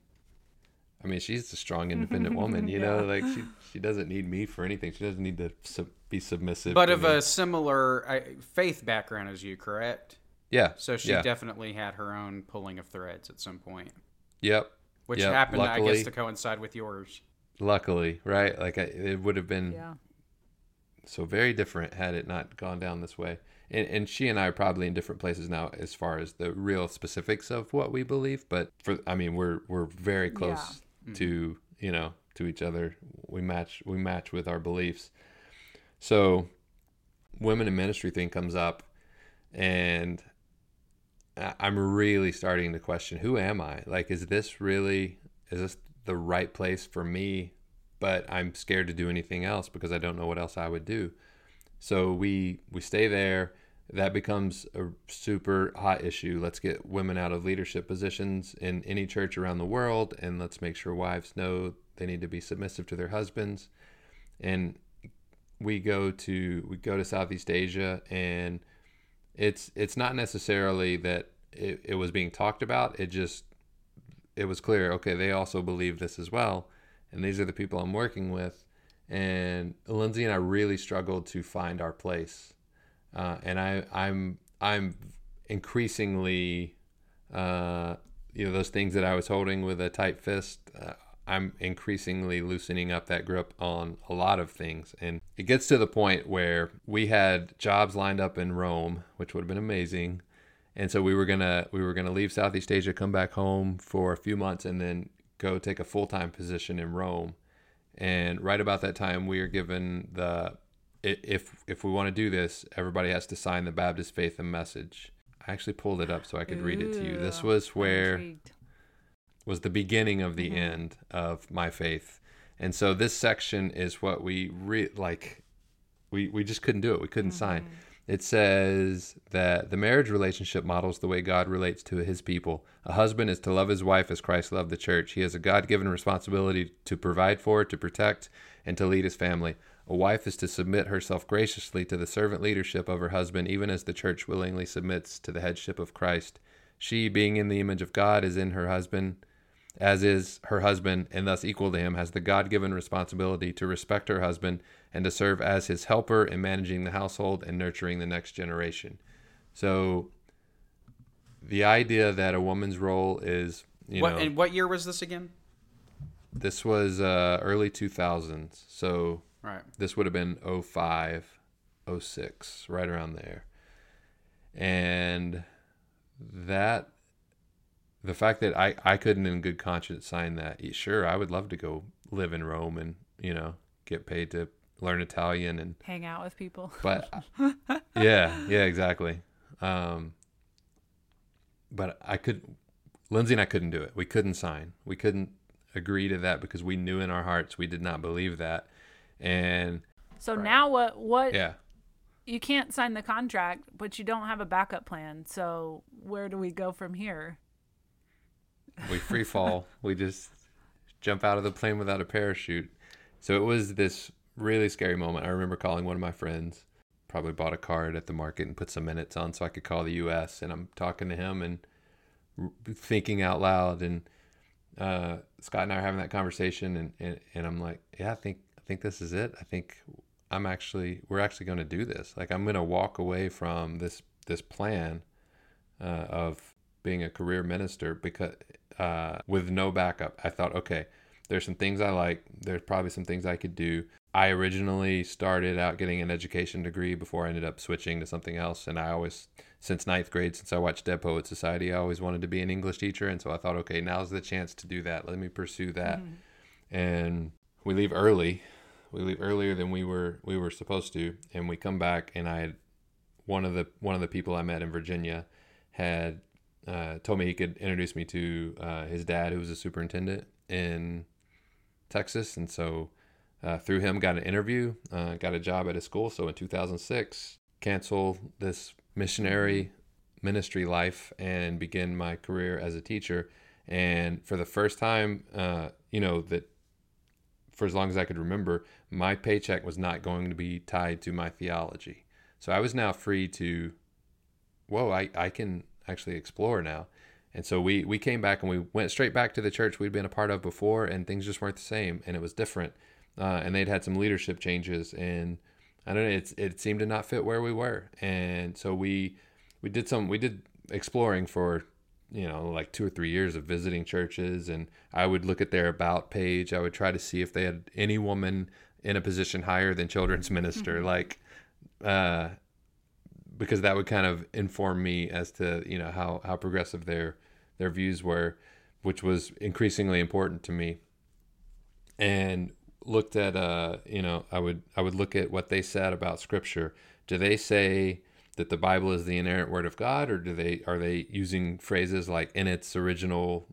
I mean, she's a strong, independent woman. You know, like she she doesn't need me for anything. She doesn't need to sub, be submissive. but of me. a similar uh, faith background as you, correct? yeah. So she yeah. definitely had her own pulling of threads at some point, Yep. which Yep, happened, I guess, to coincide with yours. Luckily, right? Like I, it would have been Yeah. so very different had it not gone down this way. And, and she and I are probably in different places now as far as the real specifics of what we believe. But for I mean, we're we're very close Mm. to you know to each other. We match we match with our beliefs. So, women in ministry thing comes up, and I'm really starting to question who am I? Like, is this really is this the right place for me? But I'm scared to do anything else because I don't know what else I would do. So we we stay there. That becomes a super hot issue. Let's get women out of leadership positions in any church around the world, and let's make sure wives know they need to be submissive to their husbands. And we go to we go to Southeast Asia, and it's it's not necessarily that it, it was being talked about. It just it was clear. Okay, they also believe this as well, and these are the people I'm working with and Lindsay and I really struggled to find our place. Uh, and I, I'm I'm increasingly, uh, you know, those things that I was holding with a tight fist. Uh, I'm increasingly loosening up that grip on a lot of things, and it gets to the point where we had jobs lined up in Rome, which would have been amazing, and so we were gonna we were gonna leave Southeast Asia, come back home for a few months, and then go take a full time position in Rome. And right about that time, we are given the if if we want to do this, everybody has to sign the Baptist Faith and Message. I actually pulled it up so I could read it to you. This was where intrigued. was the beginning of the mm-hmm. end of my faith. And so this section is what we re- like we we just couldn't do it. We couldn't sign. Mm-hmm. It says that the marriage relationship models the way God relates to his people. A husband is to love his wife as Christ loved the church. He has a God-given responsibility to provide for, to protect, and to lead his family. A wife is to submit herself graciously to the servant leadership of her husband, even as the church willingly submits to the headship of Christ. She, being in the image of God, is in her husband, as is her husband, and thus equal to him, has the God given responsibility to respect her husband and to serve as his helper in managing the household and nurturing the next generation. So, the idea that a woman's role is, you what know, and what year was this again? this was uh, early 2000s. So, Right. this would have been 05, 06, right around there. And that, the fact that I, I couldn't in good conscience sign that, sure, I would love to go live in Rome and, you know, get paid to learn Italian and, hang out with people. but yeah, yeah, exactly. Um, but I could, Lindsay and I couldn't do it. We couldn't sign. We couldn't agree to that because we knew in our hearts we did not believe that. And So now what? What? yeah, You can't sign the contract, but you don't have a backup plan. So where do we go from here? we free fall. we just jump out of the plane without a parachute. So it was this really scary moment. I remember calling one of my friends, probably bought a card at the market and put some minutes on so I could call the US. And I'm talking to him and thinking out loud. And uh, Scott and I are having that conversation. And, and, and I'm like, yeah, I think, I think this is it. I think I'm actually, we're actually going to do this. Like I'm going to walk away from this, this plan uh, of being a career minister because uh, with no backup. I thought, okay, there's some things I like. There's probably some things I could do. I originally started out getting an education degree before I ended up switching to something else. And I always, since ninth grade, since I watched Dead Poet Society, I always wanted to be an English teacher. And so I thought, okay, now's the chance to do that. Let me pursue that. And we leave early. We leave earlier than we were we were supposed to, and we come back. And I had one of the one of the people I met in Virginia had uh, told me he could introduce me to uh, his dad, who was a superintendent in Texas, and so uh, through him got an interview, uh, got a job at a school. So in 2006, cancel this missionary ministry life and begin my career as a teacher. And for the first time, uh, you know that for as long as I could remember, my paycheck was not going to be tied to my theology. So I was now free to, whoa, I, I can actually explore now. And so we, we came back and we went straight back to the church we'd been a part of before, and things just weren't the same, and it was different. Uh, and they'd had some leadership changes, and I don't know, it's, it seemed to not fit where we were. And so we we did some we did exploring for you know like two or three years of visiting churches and i would look at their about page i would try to see if they had any woman in a position higher than children's minister like uh because that would kind of inform me as to you know how how progressive their their views were which was increasingly important to me. And looked at uh you know i would i would look at what they said about scripture. Do they say that the bible is the inerrant word of god or do they are they using phrases like in its original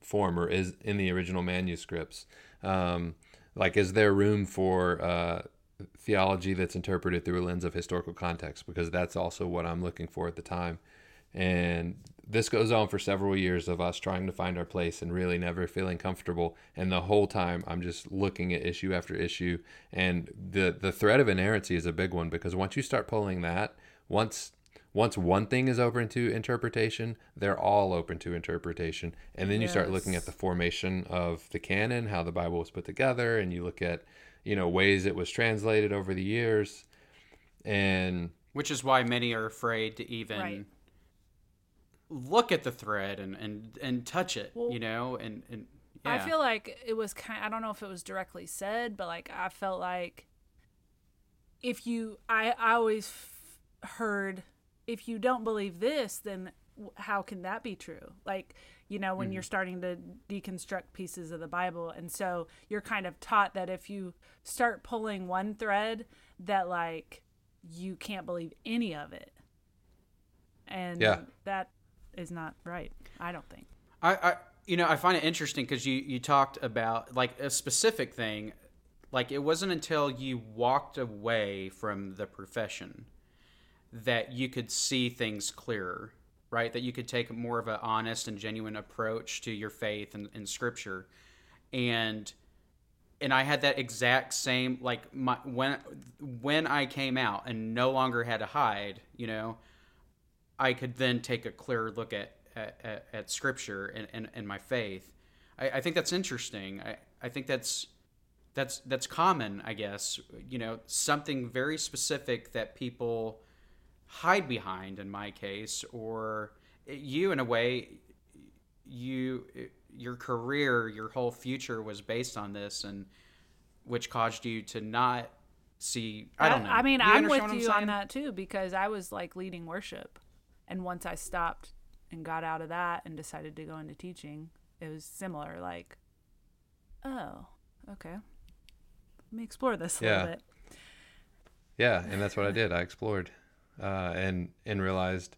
form or is in the original manuscripts? Um like is there room for uh theology that's interpreted through a lens of historical context because that's also what i'm looking for at the time and this goes on for several years of us trying to find our place and really never feeling comfortable. And the whole time I'm just looking at issue after issue. And the the threat of inerrancy is a big one because once you start pulling that, once once one thing is open to interpretation, they're all open to interpretation. And then you start looking at the formation of the canon, how the Bible was put together, and you look at, you know, ways it was translated over the years. And which is why many are afraid to even Right. look at the thread and and and touch it Well, you know and and I feel like it was kind. of, I don't know if it was directly said, but like I felt like if you, I, I always f- heard if you don't believe this, then how can that be true? Like you know when you're mm-hmm. starting to deconstruct pieces of the Bible, and so you're kind of taught that if you start pulling one thread, that like you can't believe any of it, and Yeah. that is not right. I don't think. I, I you know I find it interesting because you you talked about like a specific thing, like it wasn't until you walked away from the profession that you could see things clearer, right? That you could take more of an honest and genuine approach to your faith and, and scripture, and and I had that exact same like my when when I came out and no longer had to hide, you know, I could then take a clearer look at at, at, scripture and, and, and my faith. I, I think that's interesting. I, I think that's that's that's common, I guess. You know, something very specific that people hide behind in my case, or you in a way you your career, your whole future was based on this and which caused you to not see I don't know. I mean, You I'm understand with what you saying? on that too because I was like leading worship, and once I stopped and got out of that and decided to go into teaching, it was similar. Like, oh, okay, let me explore this a Yeah. little bit. Yeah, and that's what I did. I explored, uh, and and realized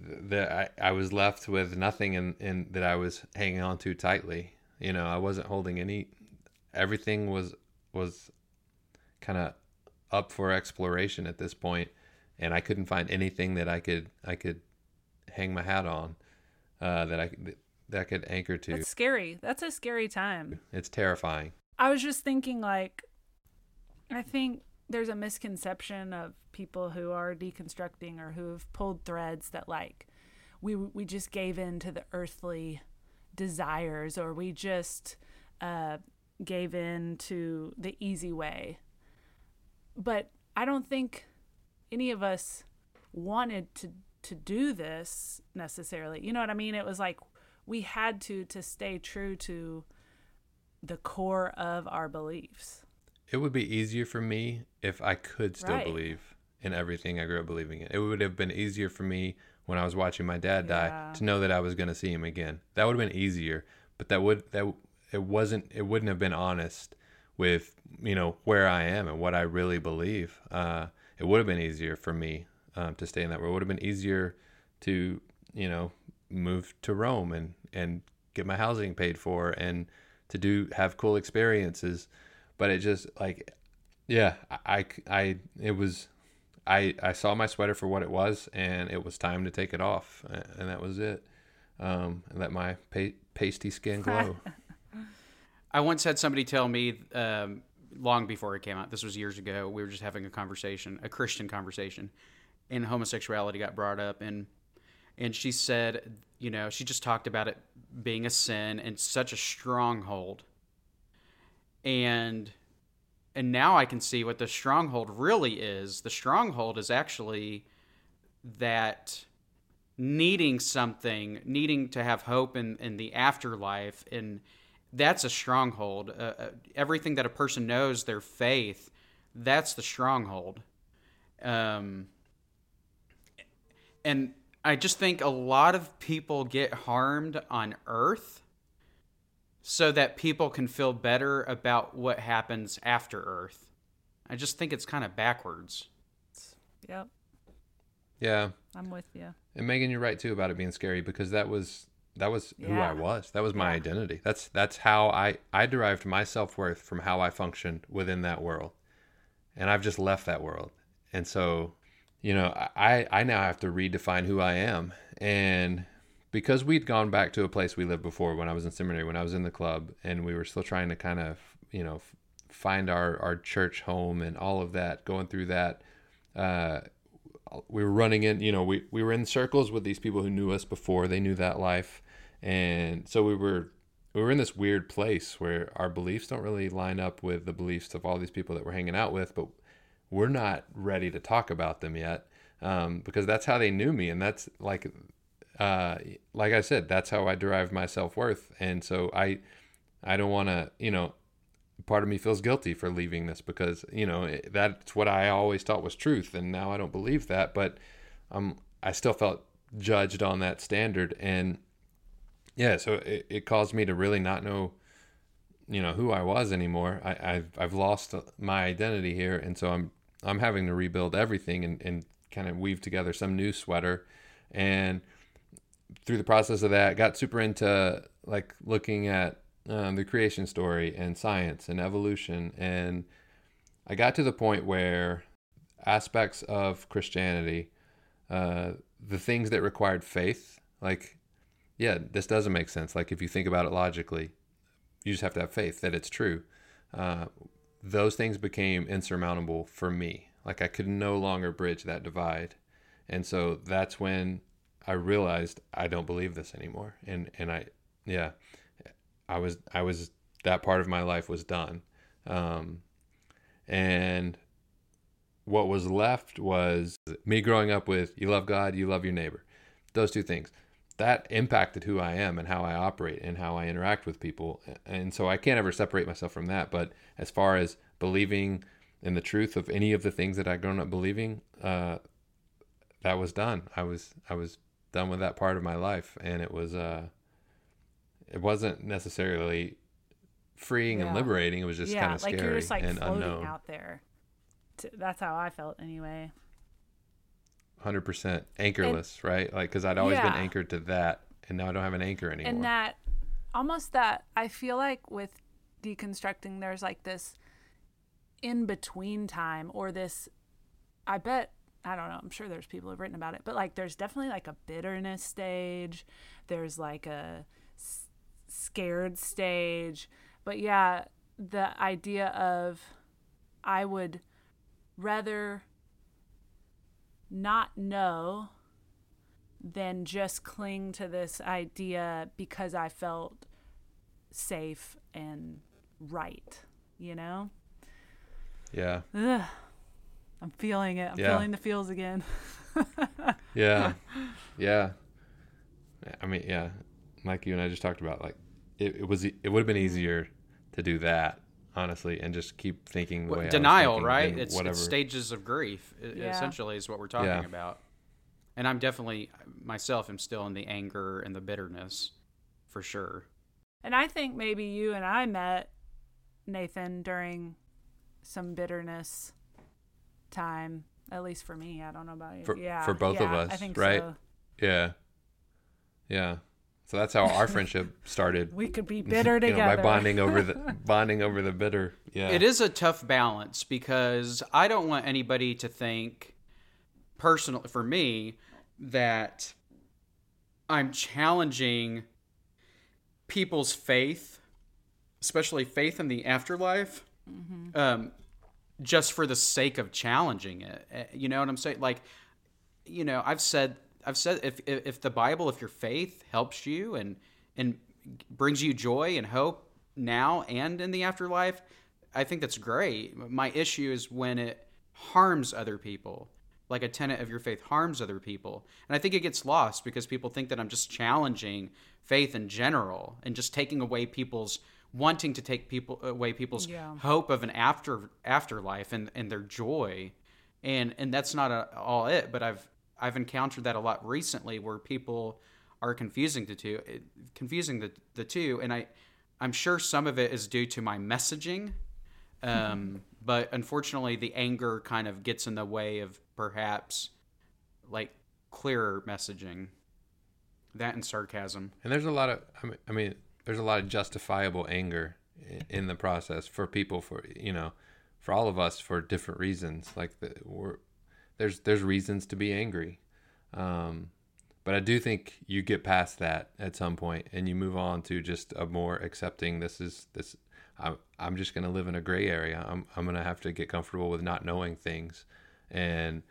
that I, I was left with nothing in, in that I was hanging on to tightly. You know, I wasn't holding any. Everything was was kind of up for exploration at this point, and I couldn't find anything that I could I could hang my hat on uh, that I that I could anchor to. That's scary. That's a scary time. It's terrifying. I was just thinking, like, I think there's a misconception of people who are deconstructing or who have pulled threads that, like, we we just gave in to the earthly desires or we just uh, gave in to the easy way. But I don't think any of us wanted to to do this necessarily. You know what I mean? It was like we had to to stay true to the core of our beliefs. It would be easier for me if I could still Right. believe in everything I grew up believing in. It would have been easier for me when I was watching my dad die Yeah. to know that I was going to see him again. That would have been easier, but that would that it wasn't it wouldn't have been honest with, you know, where I am and what I really believe. Uh it would have been easier for me um, to stay in that world. It would have been easier to, you know, move to Rome and and get my housing paid for and to do have cool experiences but it just like yeah I, I I- it was i i saw my sweater for what it was and it was time to take it off and that was it um and let my pa- pasty skin glow I once had somebody tell me um, long before it came out. This was years ago. We were just having a conversation, a Christian conversation, and homosexuality got brought up, and and she said, you know, she just talked about it being a sin and such a stronghold, and and now I can see what the stronghold really is. The stronghold is actually that needing something, needing to have hope in, in the afterlife, and that's a stronghold. Uh, uh, everything that a person knows, their faith, that's the stronghold. Um, and I just think a lot of people get harmed on earth so that people can feel better about what happens after earth. I just think it's kind of backwards. Yep, yeah I'm with you. and megan you're right too about it being scary because that was that was who i was that was my Yeah. identity that's that's how i i derived my self-worth from how i functioned within that world and i've just left that world and so you know i i now have to redefine who i am and because we'd gone back to a place we lived before when i was in seminary when i was in the club and we were still trying to kind of you know find our our church home and all of that going through that uh we were running in you know we, we were in circles with these people who knew us before they knew that life. And so we were we were in this weird place where our beliefs don't really line up with the beliefs of all these people that we're hanging out with but we're not ready to talk about them yet um, because that's how they knew me. And that's like uh, like i said that's how i derive my self-worth and so i i don't want to you know part of me feels guilty for leaving this because you know it- that's what I always thought was truth, and now I don't believe that. But um, I still felt judged on that standard, and yeah, so it, it caused me to really not know, you know, who I was anymore. I, I've I've lost my identity here, and so I'm I'm having to rebuild everything and, and kind of weave together some new sweater, and through the process of that, got super into like looking at um, the creation story and science and evolution. And I got to the point where aspects of Christianity, uh, the things that required faith, like, yeah, this doesn't make sense. Like, if you think about it logically, you just have to have faith that it's true. Uh, those things became insurmountable for me. Like, I could no longer bridge that divide. And so that's when I realized I don't believe this anymore. And, and I, yeah, I was I was that part of my life was done, um, and what was left was me growing up with you love God, you love your neighbor, those two things. That impacted who I am and how I operate and how I interact with people, and so I can't ever separate myself from that. But as far as believing in the truth of any of the things that I'd grown up believing, uh, that was done. I was I was done with that part of my life, and it was. Uh, it wasn't necessarily freeing and liberating. It was just yeah, kind of like scary just like and floating unknown. out there. That's how I felt anyway. 100% anchorless, right? Like cuz I'd always been anchored to that and now I don't have an anchor anymore. and that almost that i feel like with deconstructing there's like this in between time or this i bet i don't know i'm sure there's people who've written about it but like there's definitely like a bitterness stage there's like a s- scared stage but yeah the idea of i would rather not know than just cling to this idea because I felt safe and right, you know? yeah. Ugh. I'm feeling it. I'm Yeah. feeling the feels again. Yeah. yeah. I mean, yeah. Like you and I just talked about, like it, it was, it would have been easier to do that, honestly, and just keep thinking the Well, way I denial, thinking right? It's, whatever. it's stages of grief. Yeah. Essentially, is what we're talking Yeah. about. And I'm definitely myself. am still in the anger and the bitterness, for sure. And I think maybe you and I met Nathan during some bitterness time, at least for me. I don't know about you. For- yeah. for both of us, I think right? so. yeah. Yeah. So that's how our friendship started. We could be bitter you know, together. by bonding over the bonding over the bitter. Yeah. It is a tough balance because I don't want anybody to think, personally, for me, that I'm challenging people's faith, especially faith in the afterlife, um, just for the sake of challenging it. Uh, You know what I'm saying? Like, you know, I've said, I've said, if if the Bible, if your faith helps you and and brings you joy and hope now and in the afterlife, I think that's great. My issue is when it harms other people, like a tenet of your faith harms other people. And I think it gets lost because people think that I'm just challenging faith in general and just taking away people's wanting to take people uh, away people's Yeah. hope of an after afterlife and, and their joy. And and that's not a, all it, but I've I've encountered that a lot recently where people are confusing the two uh, confusing the, the two and I I'm sure some of it is due to my messaging um, but unfortunately the anger kind of gets in the way of perhaps like clearer messaging that and sarcasm And there's a lot of, I mean, I mean, there's a lot of justifiable anger in the process for people, for you know, for all of us for different reasons. Like the, we're, there's there's reasons to be angry, um, but I do think you get past that at some point and you move on to just a more accepting. This is this. I'm I'm just gonna live in a gray area. I'm I'm gonna have to get comfortable with not knowing things, and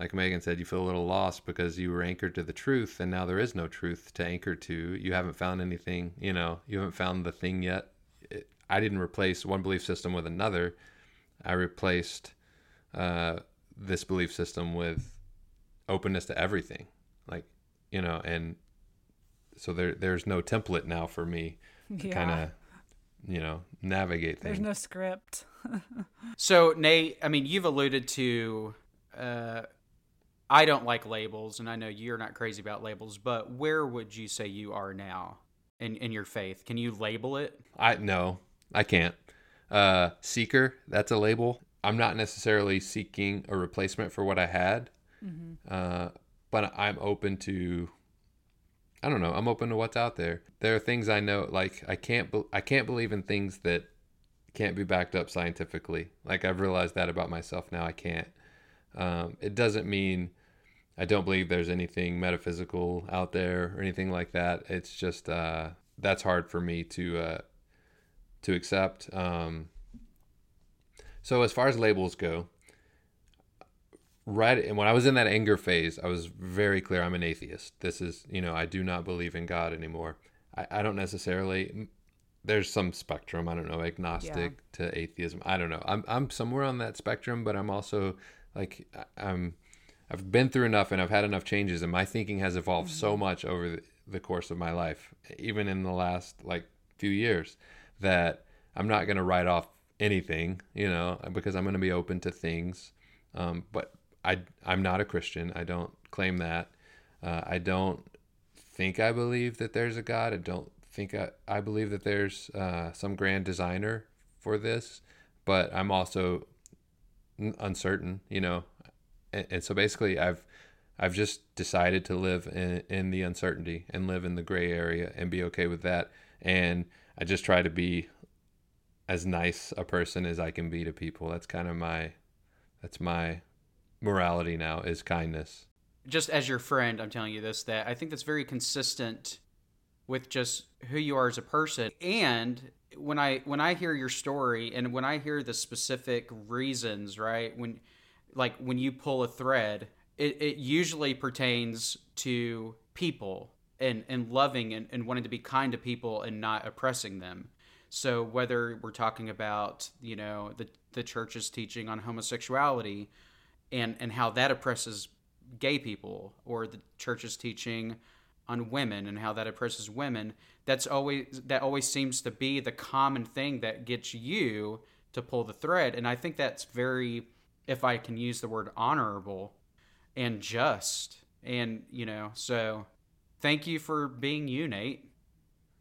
like Megan said, you feel a little lost because you were anchored to the truth, and now there is no truth to anchor to. You haven't found anything, you know, you haven't found the thing yet. It, I didn't replace one belief system with another. I replaced uh, this belief system with openness to everything, like you know, and so there there's no template now for me to Yeah. kind of you know navigate things. There's no script. so nate i mean you've alluded to uh, i don't like labels and i know you're not crazy about labels but where would you say you are now in, in your faith can you label it I no, I can't. Uh, seeker, that's a label. I'm not necessarily seeking a replacement for what I had, uh, but I'm open to. I don't know. I'm open to what's out there. There are things I know, like I can't. Be, I can't believe in things that can't be backed up scientifically. Like I've realized that about myself now. I can't. Um, it doesn't mean I don't believe there's anything metaphysical out there or anything like that. It's just uh, that's hard for me to uh, to accept. Um, so as far as labels go, right and when I was in that anger phase, I was very clear I'm an atheist. This is you know I do not believe in God anymore. I, I don't necessarily. There's some spectrum. I don't know, agnostic to atheism. I don't know. I'm I'm somewhere on that spectrum, but I'm also like I'm. I've been through enough and I've had enough changes, and my thinking has evolved so much over the, the course of my life, even in the last like few years, that I'm not going to write off anything, you know, because I'm going to be open to things. Um, but I, I'm not a Christian. I don't claim that. Uh, I don't think I believe that there's a God. I don't think I, I believe that there's uh, some grand designer for this, but I'm also uncertain, you know. And, and so basically, I've I've just decided to live in, in the uncertainty and live in the gray area and be okay with that. And I just try to be as nice a person as I can be to people. That's kind of my that's my morality now is kindness. Just as your friend, I'm telling you this that I think that's very consistent with just who you are as a person. And when I when I hear your story and when I hear the specific reasons, right? When like when you pull a thread, it, it usually pertains to people and, and loving and, and wanting to be kind to people and not oppressing them. So whether we're talking about, you know, the the church's teaching on homosexuality and and how that oppresses gay people or the church's teaching on women and how that oppresses women, that's always that always seems to be the common thing that gets you to pull the thread and I think that's very if I can use the word honorable and just and you know, so thank you for being you, Nate.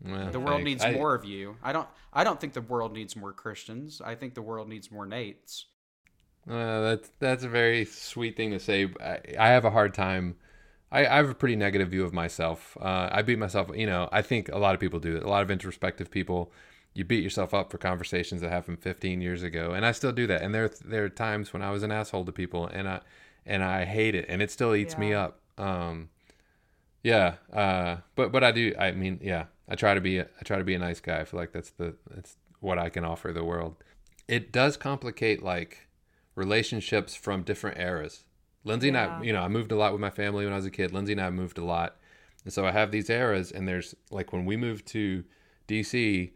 Well, The world thanks. needs I- more of you. I don't. I don't think the world needs more Christians. I think the world needs more Nates. Uh, that's that's a very sweet thing to say. I, I have a hard time. I, I have a pretty negative view of myself. Uh, I beat myself. You know, I think a lot of people do it. A lot of introspective people. You beat yourself up for conversations that happened 15 years ago, and I still do that. And there there are times when I was an asshole to people, and I and I hate it, and it still eats me up. Um, yeah. Uh, but but I do. I mean, yeah. I try to be. A, I try to be a nice guy. I feel like that's the that's what I can offer the world. It does complicate like relationships from different eras. Lindsay and I, you know, I moved a lot with my family when I was a kid. Lindsay and I moved a lot. And so I have these eras and there's like when we moved to DC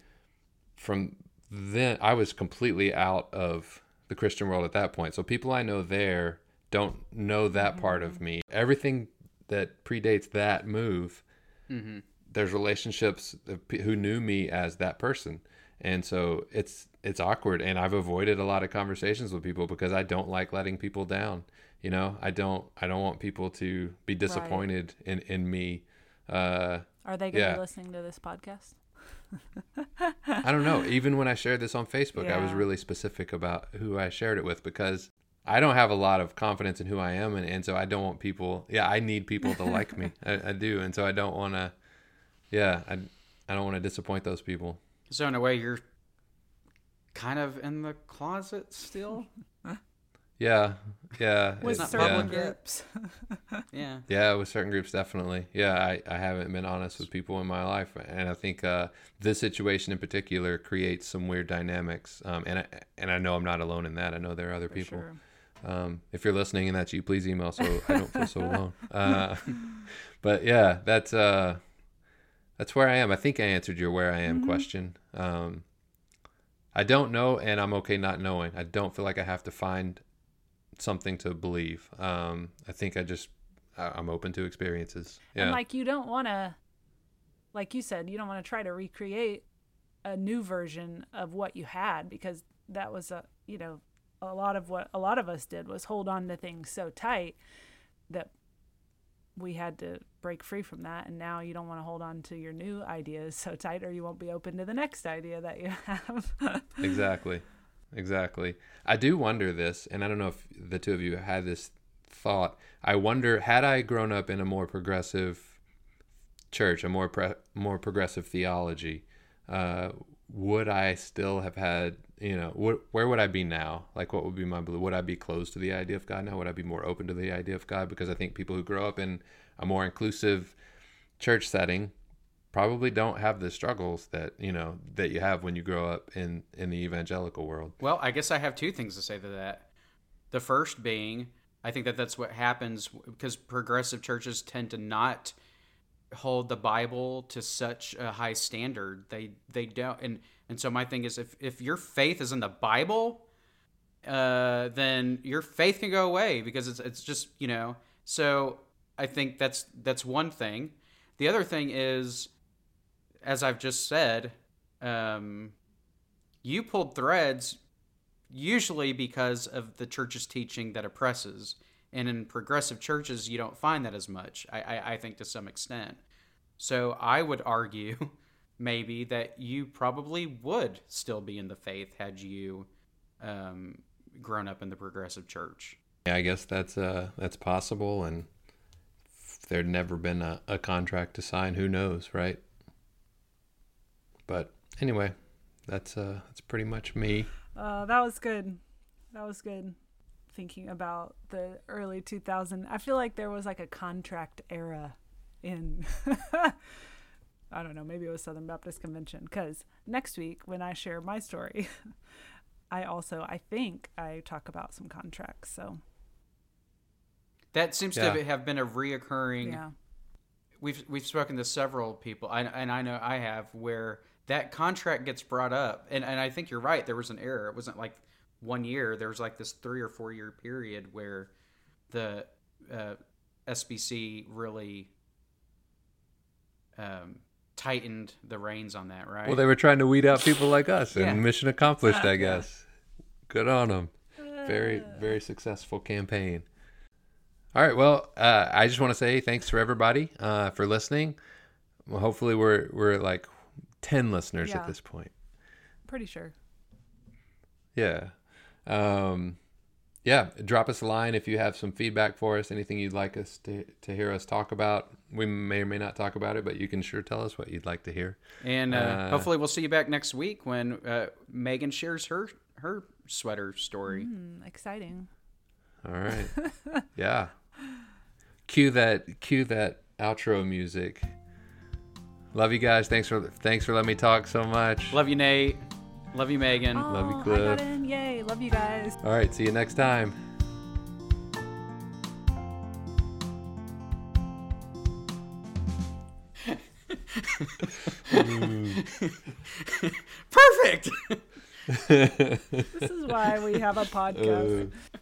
from then I was completely out of the Christian world at that point. So people I know there don't know that part of me. Everything that predates that move, Mm-hmm. there's relationships who knew me as that person and so it's it's awkward and i've avoided a lot of conversations with people because i don't like letting people down you know i don't i don't want people to be disappointed in in me uh Are they going to Yeah. be listening to this podcast? i don't know even when i shared this on facebook i was really specific about who i shared it with because i don't have a lot of confidence in who i am and, and so i don't want people yeah i need people to like me I, I do and so i don't want to yeah i, I don't want to disappoint those people So in a way, you're kind of in the closet still. Yeah, yeah, With it- certain yeah, groups. Yeah. yeah, with certain groups, definitely. Yeah, I, I haven't been honest with people in my life, and I think uh, this situation in particular creates some weird dynamics. Um, and I, and I know I'm not alone in that. I know there are other For people. sure. Um, if you're listening and that's you, please email so I don't feel so alone. Uh, but yeah, that's uh, that's where I am. I think I answered your where I am question. Um, I don't know, and I'm okay not knowing. I don't feel like I have to find something to believe. Um, I think I just I- I'm open to experiences. Yeah, And like you don't want to, like you said, you don't want to try to recreate a new version of what you had because that was a you know a lot of what a lot of us did was hold on to things so tight that we had to break free from that and now you don't want to hold on to your new ideas so tight or you won't be open to the next idea that you have exactly exactly. I do wonder this and i don't know if the two of you had this thought. I wonder had i grown up in a more progressive church a more pre- more progressive theology uh, would i still have had you know wh- where would i be now? Like what would be my would i be closed to the idea of god now? Would i be more open to the idea of god? Because i think people who grow up in a more inclusive church setting probably don't have the struggles that you know that you have when you grow up in in the evangelical world Well, I guess I have two things to say to that. The first being, I think that that's what happens because progressive churches tend to not hold the Bible to such a high standard. They they don't, and and so my thing is, if if your faith is in the Bible, uh, then your faith can go away because it's it's just you know. So I think that's that's one thing. The other thing is, as I've just said, um, you pulled threads usually because of the church's teaching that oppresses. And in progressive churches, you don't find that as much, I, I, I think, to some extent. So I would argue maybe that you probably would still be in the faith had you um, grown up in the progressive church. yeah i guess that's uh that's possible and there'd never been a, a contract to sign, who knows, right? But anyway, that's uh that's pretty much me. Uh, that was good. That was good. Thinking about the early 2000, I feel like there was like a contract era in. I don't know. Maybe it was Southern Baptist Convention. Because next week, when I share my story, I also I think I talk about some contracts. So That seems Yeah. to have been a reoccurring. yeah, We've we've spoken to several people, and, and I know I have, where that contract gets brought up, and and I think you're right. There was an error. It wasn't like one year. There was like this three or four year period where the uh, SBC really um, tightened the reins on that. Right. Well, they were trying to weed out people like us, and Yeah. mission accomplished, I guess. Good on them. Very, very successful campaign. All right. Well, uh, I just want to say thanks for everybody uh, for listening. Well, hopefully, we're we're like ten listeners Yeah. at this point. pretty sure. Yeah. Um, yeah. Drop us a line if you have some feedback for us, anything you'd like us to, to hear us talk about. We may or may not talk about it, but you can sure tell us what you'd like to hear. and uh, Uh, hopefully we'll see you back next week when uh, Megan shares her her sweater story. Hmm, exciting. All right. yeah. Cue that cue that outro music. Love you guys. Thanks for thanks for letting me talk so much. Love you, Nate. Love you, Megan. Love you, Oh, I Cliff. got in. Yay. Love you guys. All right, see you next time. Perfect. This is why we have a podcast. Uh,